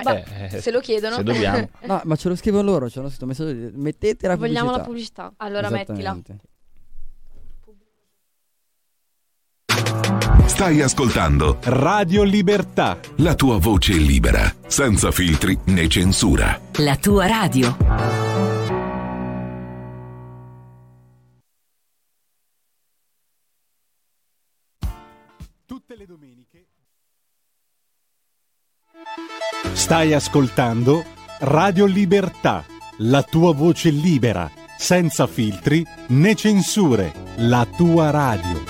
Vai, Eh, se lo chiedono. se dobbiamo. No, ma ce lo scrivono loro. Ci hanno scritto un messaggio. Mettete la pubblicità. Vogliamo la pubblicità. allora mettila. Stai ascoltando Radio Libertà. la tua voce libera, senza filtri né censura. La tua radio. Stai ascoltando Radio Libertà. La tua voce libera, senza filtri né censure. La tua radio.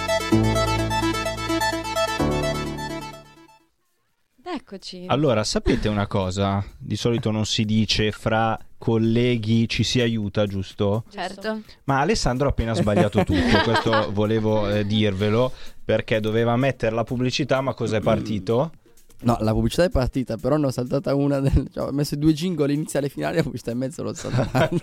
Eccoci. Allora, sapete una cosa? Di solito non si dice fra colleghi ci si aiuta, giusto? Certo. Ma Alessandro ha appena sbagliato tutto, questo volevo eh, dirvelo perché doveva mettere la pubblicità, ma cos'è partito? No, la pubblicità è partita, però ne ho saltata una. Del... Cioè, ho messo due jingle iniziale e finale, la pubblicità in mezzo l'ho saltata.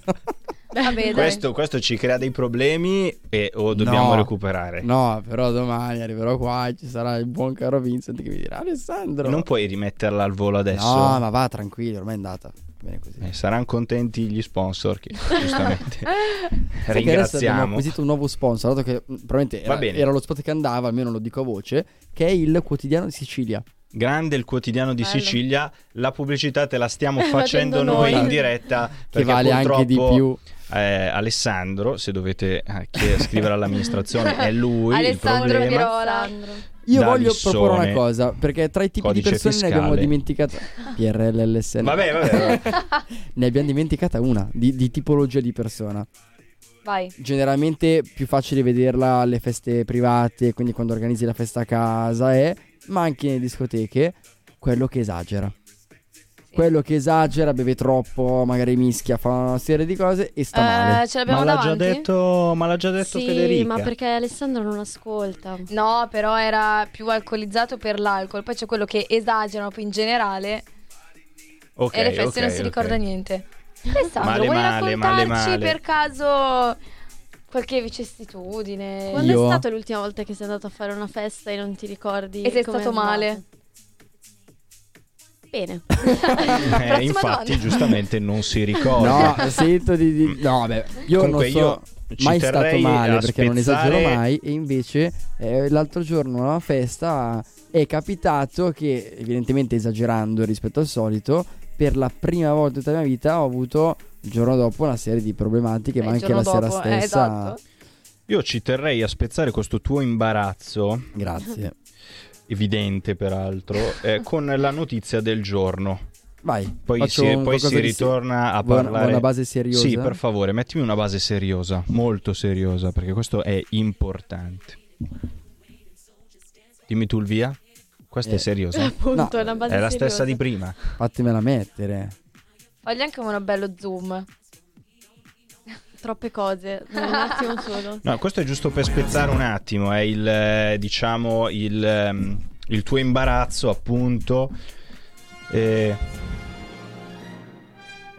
Vabbè. Questo, questo ci crea dei problemi e o dobbiamo No. recuperare. no, però domani arriverò qua e ci sarà il buon caro Vincent che mi dirà Alessandro. Non puoi rimetterla al volo adesso. No, ma va tranquillo, ormai è andata. Bene così. Eh, saranno contenti gli sponsor che giustamente adesso abbiamo ringraziamo. acquisito un nuovo sponsor, dato che mh, probabilmente Va era, bene. era lo spot che andava, almeno lo dico a voce, che è il quotidiano di Sicilia. Grande il quotidiano di Bello. Sicilia, la pubblicità te la stiamo Facendo facendo noi in diretta Che perché vale anche di più. eh, Alessandro, se dovete eh, scrivere all'amministrazione, è lui Alessandro il. Io voglio Lissone. proporre una cosa, perché tra i tipi di persone ne abbiamo fiscale. dimenticato PRLSN. Vabbè, vabbè. Ne abbiamo dimenticata una di, di tipologia di persona. Vai. Generalmente più facile vederla alle feste private, quindi quando organizzi la festa a casa, è, ma anche nelle discoteche, quello che esagera. Quello che esagera, beve troppo, magari mischia, fa una serie di cose e sta Eh, male. ce l'abbiamo Ma l'ha, già davanti? detto, ma l'ha già detto sì, Federica. ma perché Alessandro non ascolta. No, però era più alcolizzato per l'alcol. Poi c'è quello che esagerano più in generale Ok, e alle feste ok, non si ok. ricorda niente. Alessandro, Male, vuoi male, raccontarci male, male. per caso Qualche vicissitudine. Quando Io? è stata l'ultima volta che sei andato a fare una festa e non ti ricordi? E sei com'è stato andata? male? Bene. Eh, infatti, domanda. giustamente non si ricorda. No, sento di, di- No, vabbè, io Comunque non so io ci mai stato terrei male a perché non esagero spezzare- mai. E invece eh, l'altro giorno alla festa è capitato che, evidentemente esagerando rispetto al solito, per la prima volta della mia vita ho avuto il giorno dopo una serie di problematiche, Eh, ma il anche la giorno sera dopo, eh, stessa. esatto. Io ci terrei a spezzare questo tuo imbarazzo, Grazie. evidente peraltro, eh, con la notizia del giorno. Vai. Poi, si, poi si ritorna a buona- parlare. buona base seriosa. Sì, per favore, mettimi una base seriosa, molto seriosa, perché questo è importante. Dimmi tu il via. Questa Eh. è seriosa. Appunto, No, è una base È la stessa seriosa. di prima. Fatemela mettere. Fagli anche uno bello zoom. Troppe cose. Un attimo solo. No, questo è giusto per spezzare un attimo, è il, eh, diciamo, il, ehm, il tuo imbarazzo, appunto. Eh,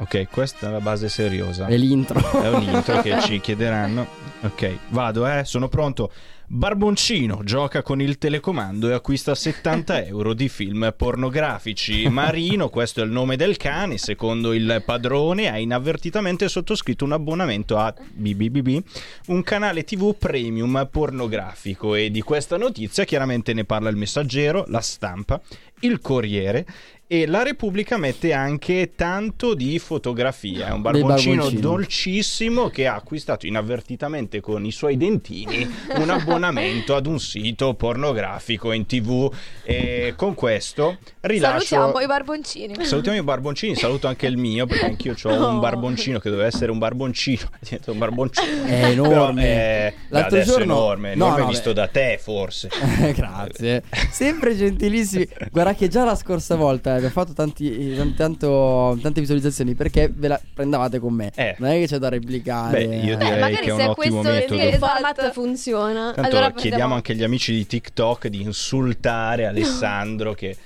Ok, questa è la base seriosa. È l'intro. È un intro che ci chiederanno. Ok, vado, eh, sono pronto. Barboncino gioca con il telecomando e acquista 70 euro di film pornografici. Marino, questo è il nome del cane, secondo il padrone, ha inavvertitamente sottoscritto un abbonamento a BBBB, un canale TV premium pornografico. E di questa notizia chiaramente ne parla il messaggero, la stampa, il Corriere e la Repubblica mette anche tanto di fotografia. È un barboncino dolcissimo che ha acquistato inavvertitamente con i suoi dentini un abbonamento ad un sito pornografico in tv. E con questo rilascio. Salutiamo i barboncini. Salutiamo i barboncini, saluto anche il mio perché anch'io ho No. un barboncino che doveva essere un barboncino, è diventato un barboncino. È enorme. Però, eh, L'altro adesso giorno- è enorme, No, enorme no, visto beh. da te forse. Grazie. Sempre gentilissimi. Guarda che già la scorsa volta abbiamo fatto tanti, tan- tanto- tante visualizzazioni perché ve la prendavate con me. Eh. Non è che c'è da replicare. Beh, io Beh, direi magari che è un se ottimo questo- metodo. Il format funziona. Tanto Allora chiediamo prendiamo- anche agli amici di TikTok di insultare Alessandro che...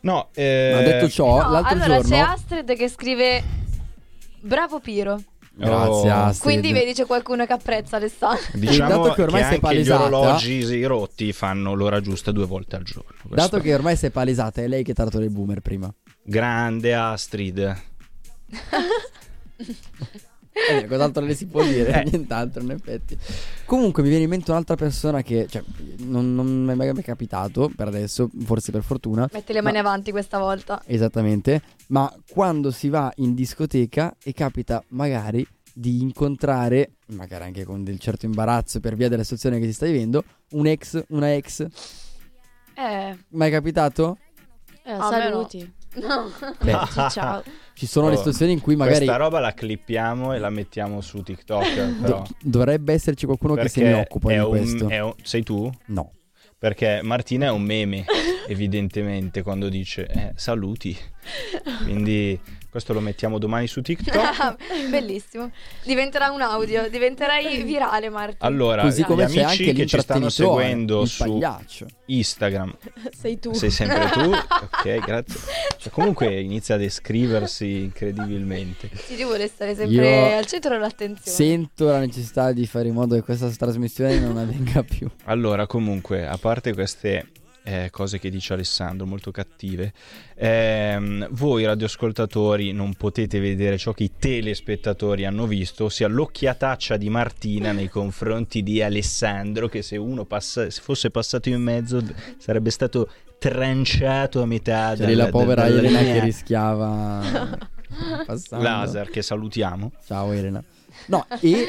No, eh... Ma detto ciò, No, l'altro allora giorno c'è Astrid che scrive Bravo Piro. Grazie Oh. Astrid. Quindi vedi c'è qualcuno che apprezza Alessandro. Diciamo dato che che, ormai si è anche gli palesata- orologi rotti fanno l'ora giusta due volte al giorno. Questo Dato è che ormai si è palesata, è lei che ha tratto le boomer prima. Grande Astrid. Eh, cos'altro le si può dire? Eh. Nient'altro, in effetti. Comunque mi viene in mente un'altra persona che, cioè, non, non mi è mai capitato per adesso, forse per fortuna. Metti le mani avanti questa volta. Esattamente, ma quando si va in discoteca e capita magari di incontrare, magari anche con del certo imbarazzo per via della situazione che si sta vivendo, un ex, una ex, Eh, mai capitato? Eh, saluti. No. Beh, ciao. ci sono le Oh, situazioni in cui magari Questa roba la clippiamo e la mettiamo su TikTok. do- dovrebbe esserci qualcuno che se perché ne occupa è di un- questo. è un- sei tu? No. Perché Martina è un meme, evidentemente, quando dice eh, saluti. Quindi questo lo mettiamo domani su TikTok. Bellissimo. Diventerà un audio, diventerai virale, Marti. Allora, Così gli come c'è amici anche che ci stanno seguendo su. Instagram, Sei tu. sei sempre tu? Ok, grazie. Cioè, comunque inizia ad escriversi incredibilmente. Sì, tu vuole stare sempre Io al centro dell'attenzione. Sento la necessità di fare in modo che questa trasmissione non avvenga più. Allora, comunque, a parte queste eh, cose che dice Alessandro, molto cattive, ehm, voi radioascoltatori non potete vedere ciò che i telespettatori hanno visto, ossia l'occhiataccia di Martina nei confronti di Alessandro, che se uno passa- se fosse passato in mezzo sarebbe stato tranciato a metà C'è lì la povera dalla Elena linea. che rischiava passando. Laser, che salutiamo. Ciao Elena. No, e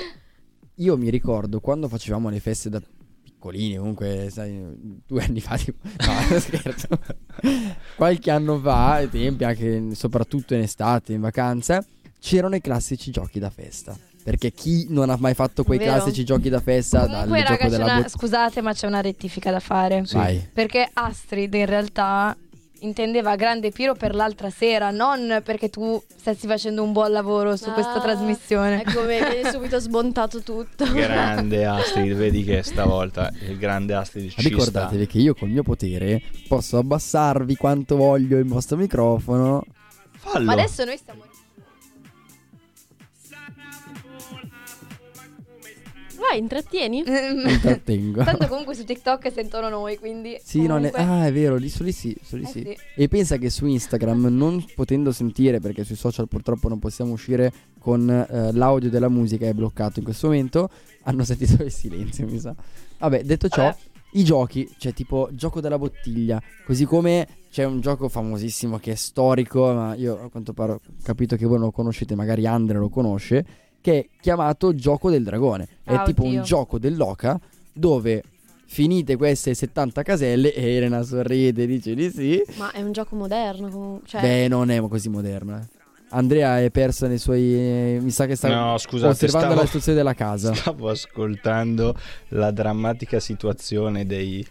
io mi ricordo quando facevamo le feste da piccolini, comunque, sai, due anni fa, tipo, no, scherzo. Qualche anno fa, ai tempi anche soprattutto in estate, in vacanza, c'erano i classici giochi da festa. Perché chi non ha mai fatto quei Vero. classici giochi da festa Comunque, dal raga, bot- scusate, ma c'è una rettifica da fare. Vai. Perché Astrid in realtà intendeva Grande Piro per l'altra sera, non perché tu stessi facendo un buon lavoro su questa Ah, trasmissione. È come viene subito smontato tutto. Grande Astrid, vedi che stavolta il grande Astrid ci Ricordatevi che io col mio potere posso abbassarvi quanto voglio il vostro microfono. sta. Fallo. Ma adesso noi stiamo. Vai, intrattieni. Mi intrattengo. Tanto comunque su TikTok sentono noi, quindi... Sì, non è... comunque- Ah, è vero, lì su lì sì, su lì Eh sì. sì. E pensa che su Instagram, non potendo sentire, perché sui social purtroppo non possiamo uscire con eh, l'audio della musica, è bloccato in questo momento, hanno sentito il silenzio, mi sa. Vabbè, detto ciò, Vabbè. i giochi, cioè tipo gioco della bottiglia, così come c'è un gioco famosissimo che è storico, ma io a quanto pare ho capito che voi non lo conoscete, magari Andre lo conosce, che è chiamato Gioco del Dragone. È Ah, tipo oddio. un gioco dell'oca dove finite queste 70 caselle e Elena sorride e dice di sì. Ma è un gioco moderno comunque. Cioè, Beh, non è così moderno. eh. Andrea è persa nei suoi. eh, mi sa che sta No, scusate, osservando stavo- la situazione della casa. Stavo ascoltando la drammatica situazione dei,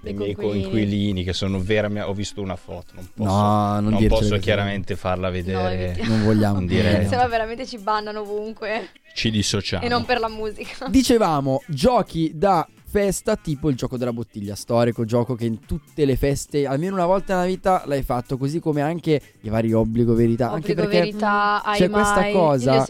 dei miei coinquilini. che sono veramente. Ho visto una foto, non posso, no, non, non posso chiaramente farla vedere. evitiamo. Non vogliamo diretta. Se no veramente ci bannano ovunque. Ci dissociamo. E non per la musica. Dicevamo giochi da festa tipo il gioco della bottiglia, storico gioco che in tutte le feste, almeno una volta nella vita l'hai fatto, così come anche i vari obbligo verità, anche Obbligo perché verità, c'è questa mai. cosa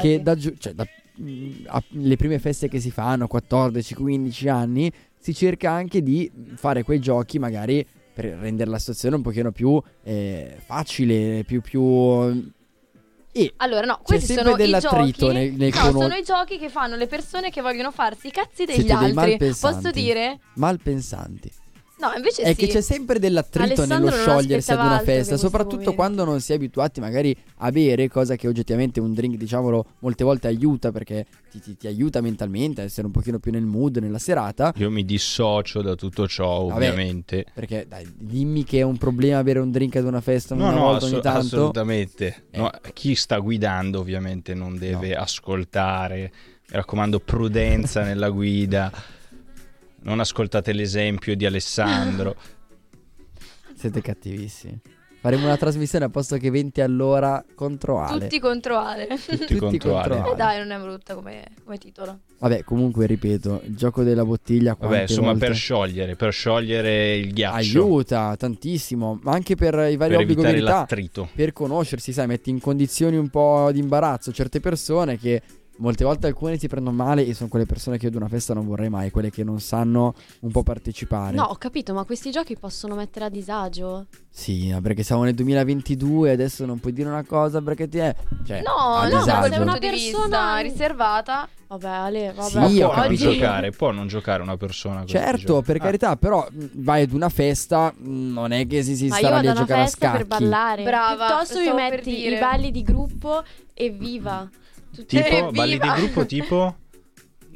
che da, giu- cioè, da mm, a- le prime feste che si fanno, 14-15 anni, si cerca anche di fare quei giochi magari per rendere la situazione un pochino più eh, facile, più più... E Allora, no, questi sono i dell'attrito giochi. nel- nel no, conos- sono i giochi che fanno le persone che vogliono farsi i cazzi degli Siete altri. Posso dire? malpensanti. No, invece È sì. che c'è sempre dell'attrito Alessandro nello sciogliersi ad una festa, soprattutto momento. quando non si è abituati magari a bere, cosa che oggettivamente un drink, diciamolo, molte volte aiuta perché ti, ti- ti aiuta mentalmente a essere un pochino più nel mood, nella serata. Io mi dissocio da tutto ciò, Vabbè. ovviamente. Perché dai, dimmi che è un problema bere un drink ad una festa No, una no, volta asso- ogni tanto. assolutamente. Eh. No, chi sta guidando ovviamente non deve ascoltare. Mi raccomando, prudenza nella guida. Non ascoltate l'esempio di Alessandro. Siete cattivissimi. Faremo una trasmissione a posto che 20 all'ora contro Ale. Tutti contro Ale. Tutti contro Ale. Eh dai, non è brutta come, come titolo. Vabbè, comunque ripeto, il gioco della bottiglia Vabbè, insomma, volte- per sciogliere, per sciogliere il ghiaccio. aiuta tantissimo, ma anche per i vari per obbligo verità. l'attrito. per conoscersi, sai, metti in condizioni un po' di imbarazzo certe persone che molte volte alcune ti prendono male e sono quelle persone che io ad una festa non vorrei mai, quelle che non sanno un po' partecipare. No, ho capito, ma questi giochi possono mettere a disagio. Sì, ma perché siamo nel 2022 e adesso non puoi dire una cosa perché ti è... Cioè, No, no, disagio. quel Una persona- riservata. Vabbè, Ale, vabbè. Sì, Ma può non giocare, può non giocare una persona così. Certo, per Ah, carità, però mh, vai ad una festa, mh, non è che si, si Ma starà lì a giocare a festa per scacchi. ballare. Brava, Piuttosto per metti dire. i balli di gruppo e viva. Tutti Tipo, Evviva! balli di gruppo tipo?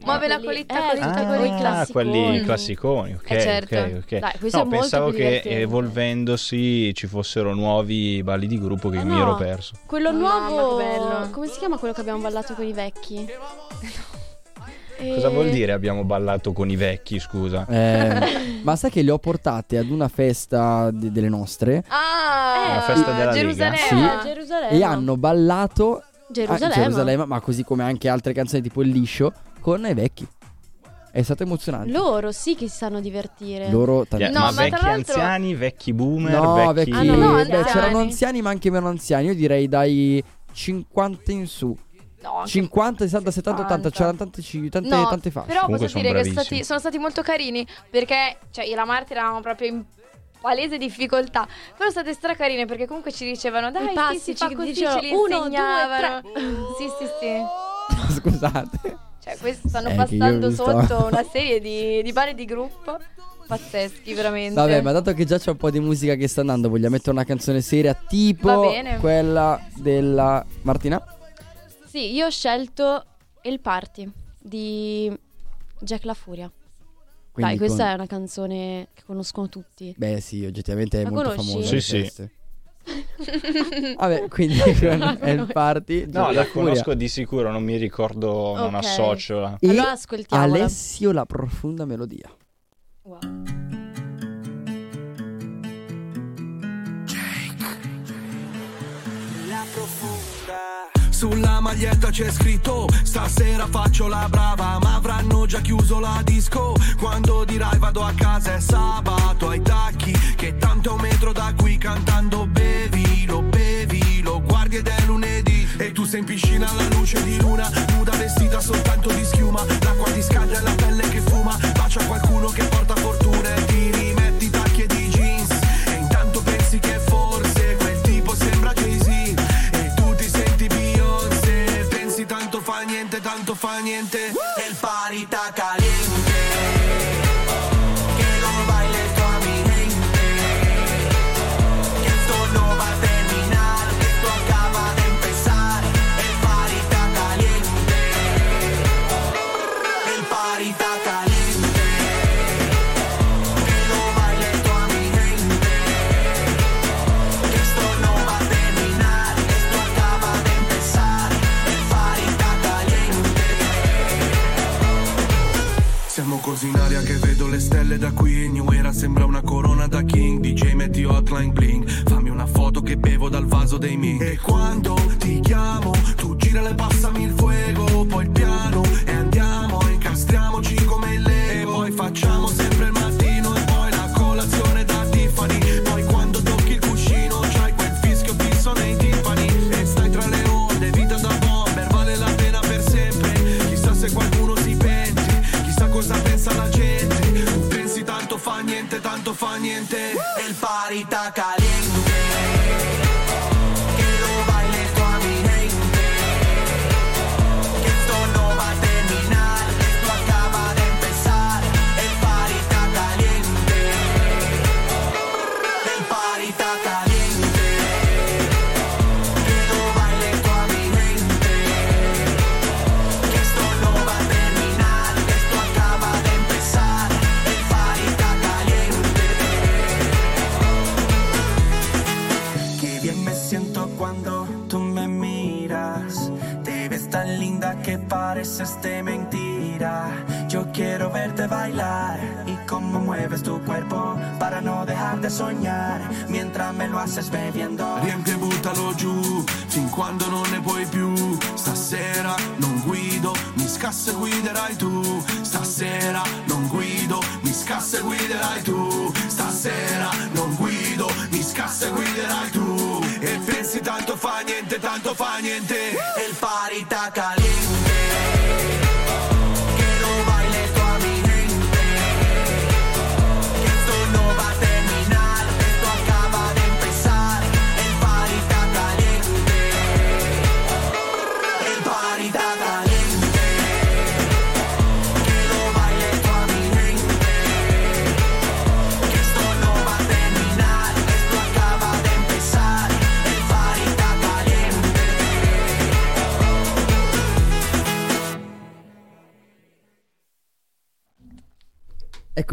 Muove la quelli- coletta, eh, coletta. quelli Ah, classiconi. quelli classiconi, ok, Eh, certo. ok, ok. Dai, no, pensavo che divertente. evolvendosi ci fossero nuovi balli di gruppo che Ah, mi ero no. perso. Quello Mamma, nuovo. bello. Come si chiama quello che abbiamo ballato con i vecchi? Cosa Eh, vuol dire abbiamo ballato con i vecchi, scusa? Eh, ma sai che le ho portate ad una festa de- delle nostre Ah, La festa della? Gerusalemme. Sì. Eh, Gerusalemme. e hanno ballato Gerusalemme. Gerusalemme, ma così come anche altre canzoni tipo Il liscio con i vecchi. È stato emozionante. Loro sì che si sanno divertire. Loro tanti- Yeah, No, ma, vecchi anziani, vecchi boomer, No, vecchi... vecchi. Ah, no, no, beh, c'erano anziani, ma anche meno anziani. Io direi dai 50 in su. No, anche 50, 60, 70, 80. 50. C'erano tante, tante, No, tante fasce. Però Comunque posso dire che bravissimi. stati- sono stati molto carini perché cioè, io e la Marta eravamo proprio in palese difficoltà. Però state stracarine perché comunque ci dicevano dai, I sì, passi si fa ci così, dicevano, ce li uno, due, insegnavano. Sì, sì, sì. Scusate. Cioè, questi stanno Eh, passando sto- sotto una serie di, di balli di gruppo pazzeschi, veramente. Vabbè, ma dato che già c'è un po' di musica che sta andando, vogliamo mettere una canzone seria tipo quella della Martina? Sì, io ho scelto Il Party di Jack La Furia. Quindi Dai, questa con- è una canzone che conoscono tutti. Beh, sì, oggettivamente è La molto conosci? famosa. Sì, sì. Vabbè, quindi è il party. No, la conosco di sicuro, non mi ricordo, non Ok. associo la... E Allora ascoltiamola. Alessio la profonda melodia. Wow. Sulla maglietta c'è scritto Stasera faccio la brava Ma avranno già chiuso la disco. Quando dirai vado a casa è sabato Ai tacchi che tanto è un metro da qui Cantando bevi, lo bevi, lo guardi ed è lunedì. E tu sei in piscina alla luce di luna Nuda vestita soltanto di schiuma. L'acqua ti scalda e la pelle che fuma Bacia qualcuno che porta fortuna. Tanto fa niente. Qui New sembra una corona da king. DJ metti hotline bling. Fammi una foto che bevo dal vaso dei ming. E quando ti chiamo Tanto fa niente El party está caliente soñar mientras me lo haces bebiendo. Riempie e buttalo giù fin quando non ne puoi più. Stasera non guido, mi scassa e guiderai tu. Stasera non guido, mi scassa e guiderai tu. Stasera non guido, mi scassa e guiderai tu. E pensi tanto fa niente, tanto fa niente. El party está caliente.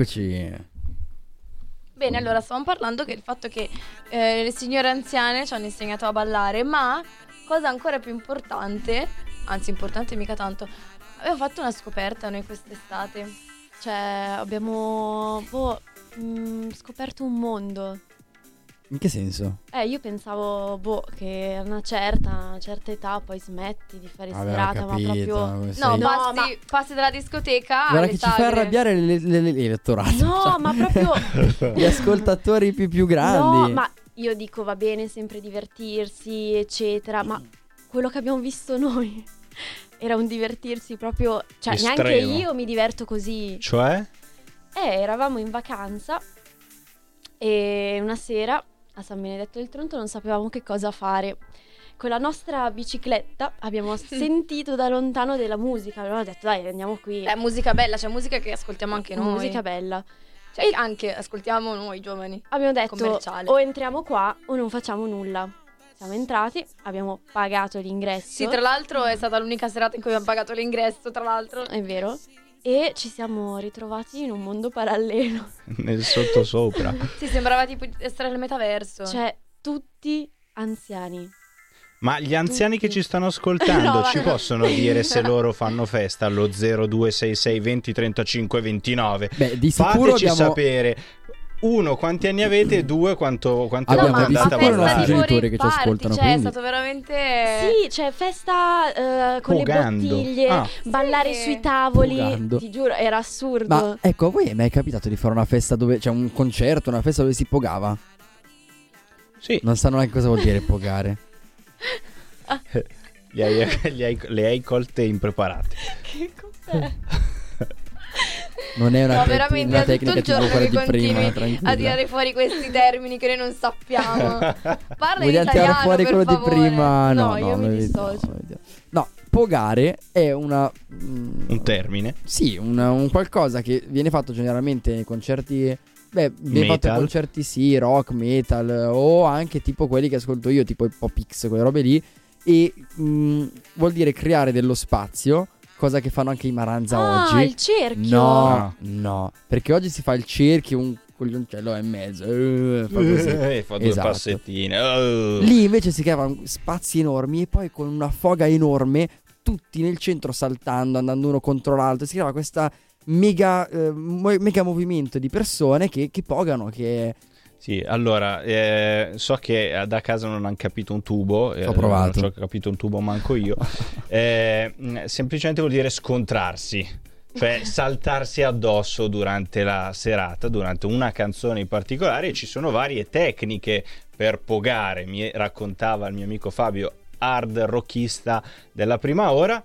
Eccoci. Bene, allora stavamo parlando il fatto che eh, le signore anziane ci hanno insegnato a ballare, ma cosa ancora più importante, anzi importante mica tanto, abbiamo fatto una scoperta noi quest'estate. Cioè, abbiamo boh, mm, scoperto un mondo. In che senso? Eh, io pensavo, boh, che a una certa, a una certa età poi smetti di fare Vabbè, serata, ma capito, proprio... come No, sei- passi, ma- passi dalla discoteca Guarda che ci fa arrabbiare l'e- l'e- l'elettorato. No, Cioè, ma proprio... Gli ascoltatori più, più grandi. No, ma io dico va bene sempre divertirsi, eccetera, ma quello che abbiamo visto noi era un divertirsi proprio, cioè neanche Estremo. io mi diverto così. Cioè? Eh, eravamo in vacanza e una sera a San Benedetto del Tronto non sapevamo che cosa fare. Con la nostra bicicletta abbiamo sentito da lontano della musica, allora ho detto dai andiamo qui. È musica bella, c'è musica che ascoltiamo anche noi. musica bella. Cioè, E- anche ascoltiamo noi giovani. Abbiamo detto o entriamo qua o non facciamo nulla. Siamo entrati, abbiamo pagato l'ingresso. Sì, tra l'altro è stata l'unica serata in cui abbiamo pagato l'ingresso, tra l'altro. È vero. E ci siamo ritrovati in un mondo parallelo. Nel sottosopra. Sì, sembrava tipo essere nel metaverso. Cioè, tutti anziani. Ma gli anziani che Tutti. ci stanno ascoltando No, ci vabbè. possono dire se loro fanno festa allo 0266 20 35 29? Beh, di sicuro Fateci abbiamo... sapere. Uno, quanti anni avete? E due, quanto, quanto Abbiamo quanto di andate a sicuro i festa nostri genitori che ci ascoltano, Cioè, quindi- è stato veramente... Sì, c'è festa eh, con Pogando. le bottiglie, Ah. ballare Sì. sui tavoli. Pogando. Ti giuro, era assurdo. Ma ecco, a voi è mai capitato di fare una festa dove c'è un concerto, una festa dove si pogava? Sì, Non sanno neanche cosa vuol dire pogare. li hai- li hai- le hai colte impreparate. che cos'è? Non è una, No, te- veramente una tutto tecnica il tipo quella di prima, tranquilla. a tirare fuori questi termini che noi non sappiamo. Parla in Vogliamo tirare italiano, fuori per quello di favore. prima? No, No, no, io mi no, dissocio. No, pogare è una... mm, Un termine. Sì, un, un qualcosa che viene fatto generalmente nei concerti. Beh, viene fatto concerti sì, rock, metal o anche tipo quelli che ascolto io, tipo i pop X, quelle robe lì. E mh, vuol dire creare dello spazio, cosa che fanno anche i Maranza Ah, oggi. il cerchio. No, Ah. no, perché oggi si fa il cerchio, un coglioncello e mezzo. eh, fa così. Eh, fa due Esatto. passettine. Oh. Lì invece si creavano spazi enormi e poi con una foga enorme, tutti nel centro saltando, andando uno contro l'altro. Si creava questa mega, eh, mega movimento di persone che, che pogano, che... Sì, allora, eh, so che eh, da casa non hanno capito un tubo. eh, Ho provato. Non ho capito un tubo manco io. Eh, semplicemente vuol dire scontrarsi. Cioè saltarsi addosso durante la serata, durante una canzone in particolare, e ci sono varie tecniche per pogare. Mi raccontava il mio amico Fabio, hard rockista della prima ora.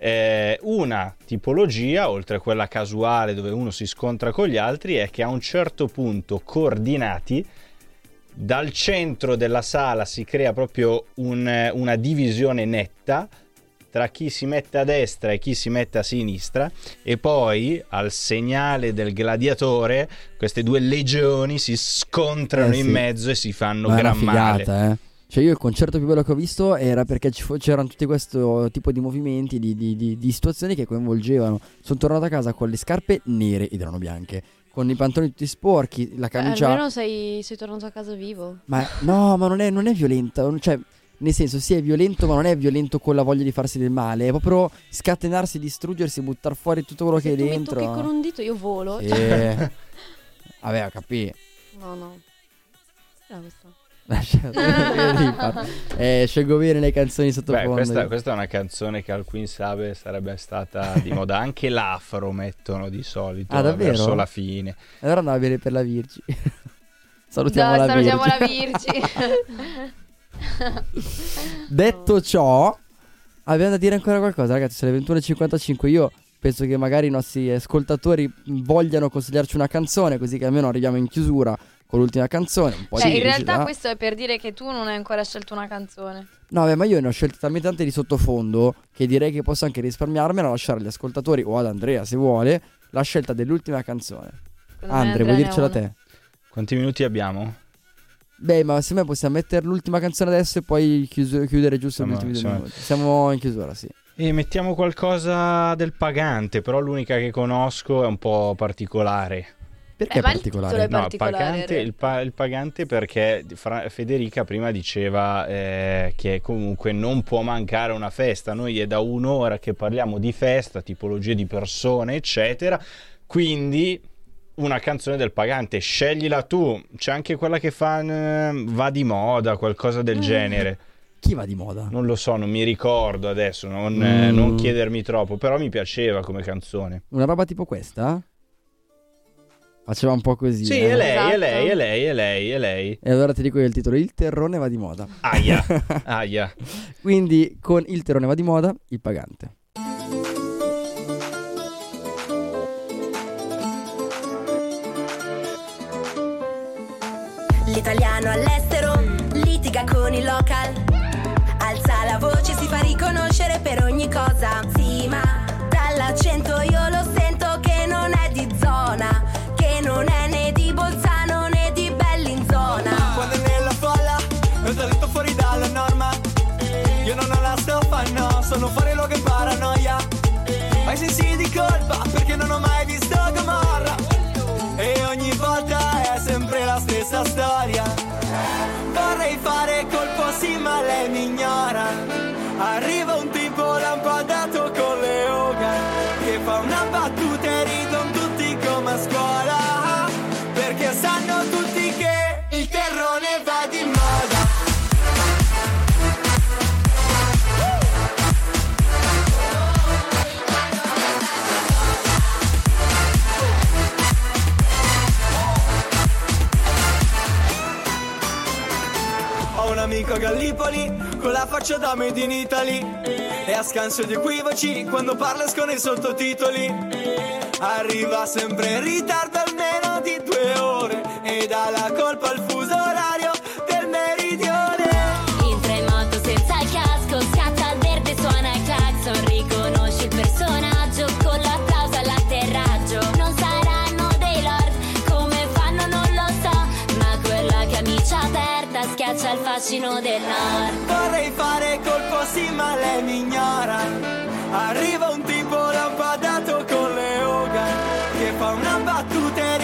Eh, una tipologia, oltre a quella casuale dove uno si scontra con gli altri, è che a un certo punto, coordinati, dal centro della sala si crea proprio un- una divisione netta tra chi si mette a destra e chi si mette a sinistra e poi al segnale del gladiatore queste due legioni si scontrano Eh, sì. in mezzo e si fanno Ma gran male. figata, eh. Cioè io il concerto più bello che ho visto era perché fu- c'erano tutti questo tipo di movimenti, di, di- di- di situazioni che coinvolgevano. Sono tornato a casa con le scarpe nere ed erano bianche, con i pantaloni tutti sporchi, la Eh, camicia... almeno sei, sei tornato a casa vivo. Ma no, ma non è, non è violenta. Cioè, nel senso, sì, è violento, ma non è violento con la voglia di farsi del male. È proprio scatenarsi, distruggersi, buttare fuori tutto quello che Se è tu mi dentro. tocchi con un dito io volo. Eh. Vabbè, ho capito. No, no. Era questa. eh, scelgo bene le canzoni Beh, sottofondo. questa, questa è una canzone che al Queen Sabe sarebbe stata di moda. Anche l'afro mettono di solito Ah, davvero? verso la fine. Allora andava bene per la Virgi. salutiamo Dai, la salutiamo Virgi. la Virgi. Detto ciò, abbiamo da dire ancora qualcosa, ragazzi. Sono le 21.55. Io penso che magari i nostri ascoltatori vogliano consigliarci una canzone, così che almeno arriviamo in chiusura con l'ultima canzone. Un po' Cioè, di in realtà questo è per dire che tu non hai ancora scelto una canzone. No, beh, ma io ne ho scelte talmente tante di sottofondo che direi che posso anche risparmiarmela, lasciare agli ascoltatori o ad Andrea se vuole la scelta dell'ultima canzone. Secondo Andre, vuoi dircela una. te? Quanti minuti abbiamo? Beh, ma se me possiamo mettere l'ultima canzone adesso e poi chiuso- chiudere giusto Siamo- gli ultimi due siamo- minuti. Siamo in chiusura, sì. E mettiamo qualcosa del pagante, però l'unica che conosco è un po' particolare. Perché Eh, il particolare? è No, il particolare, pagante, il, pa- il pagante perché Fra- Federica prima diceva eh, che comunque non può mancare una festa. Noi è da un'ora che parliamo di festa, tipologie di persone, eccetera. Quindi una canzone del pagante, sceglila tu. C'è anche quella che fa eh, va di moda, qualcosa Mm. del genere. Chi va di moda? Non lo so, non mi ricordo adesso, non, eh, Mm. non chiedermi troppo, però mi piaceva come canzone. Una roba tipo questa? Faceva un po' così. Sì, eh. è lei, Esatto. è lei, è lei, è lei, è lei. E allora ti dico io il titolo: Il terrone va di moda. Aia, aia. Quindi con Il terrone va di moda, il pagante. L'italiano all'estero litiga con il local. Alza la voce, si fa riconoscere per ogni cosa. Sì, no, sono fuori luogo e paranoia. Ho i sensi di colpa perché non ho mai visto Gomorra. E ogni volta è sempre la stessa storia. Vorrei fare colpo sì, ma lei mi ignora. Arriva un tipo lampadato con le faccia da made in Italy e a scanso di equivoci quando parla escono i sottotitoli. Arriva sempre in ritardo almeno di due ore e dà la colpa al vicino del nord. Vorrei fare colpo sì ma lei mi ignora Arriva un tipo lampadato con le oga Che fa una battuta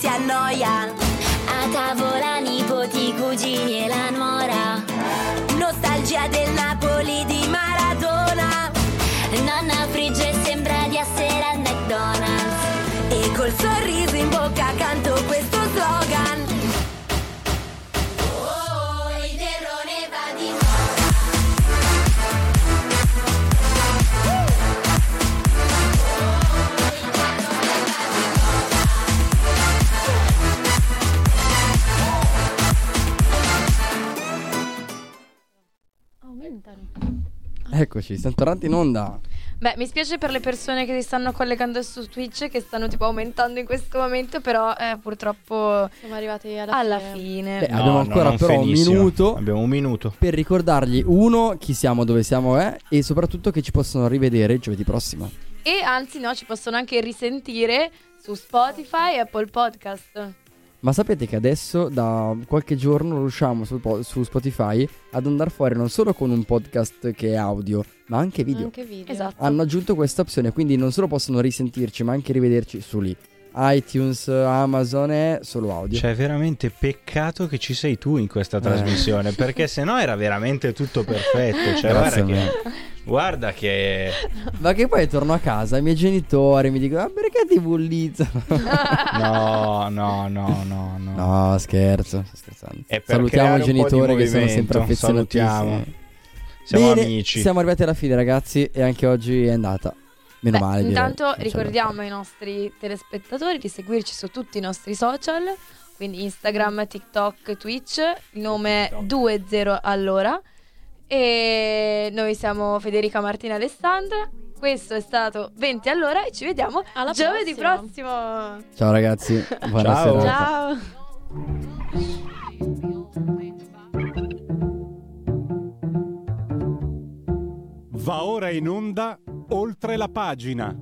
dove non Aumentano. Eccoci, siamo tornati in onda. Beh, mi spiace per le persone che si stanno collegando su Twitch, che stanno tipo aumentando in questo momento, però eh, purtroppo Siamo arrivati alla, alla fine. fine. Beh, abbiamo ancora non però un minuto Abbiamo un minuto. per ricordargli uno chi siamo, dove siamo eh, e soprattutto che ci possono rivedere giovedì prossimo. E anzi, no, ci possono anche risentire su Spotify e Apple Podcast. Ma sapete che adesso da qualche giorno riusciamo su, su Spotify ad andare fuori non solo con un podcast che è audio, ma anche video. Anche video. Esatto. Hanno aggiunto questa opzione, quindi non solo possono risentirci, ma anche rivederci su lì. iTunes, Amazon è solo audio. Cioè, veramente peccato che ci sei tu in questa Eh. trasmissione, perché sennò era veramente tutto perfetto. Cioè, Grazie guarda a me. che, guarda che Ma che poi torno a casa, i miei genitori mi dicono: "Ah, perché ti bullizzano? No, no, no, no, no. no, scherzo, sto scherzando. Salutiamo i genitori che sono sempre affezionatissimi. salutiamo. Siamo Bene, amici. Siamo arrivati alla fine, ragazzi, e anche oggi è andata. Meno Beh, male. direi. intanto da ricordiamo ai nostri telespettatori di seguirci su tutti i nostri social, quindi Instagram, TikTok, Twitch, il nome è 20 allora. E noi siamo Federica Martina Alessandra. Questo è stato 20 allora e ci vediamo Alla giovedì prossima. prossimo. Ciao ragazzi, buona Ciao. serata. Ciao. Va ora in onda oltre la pagina.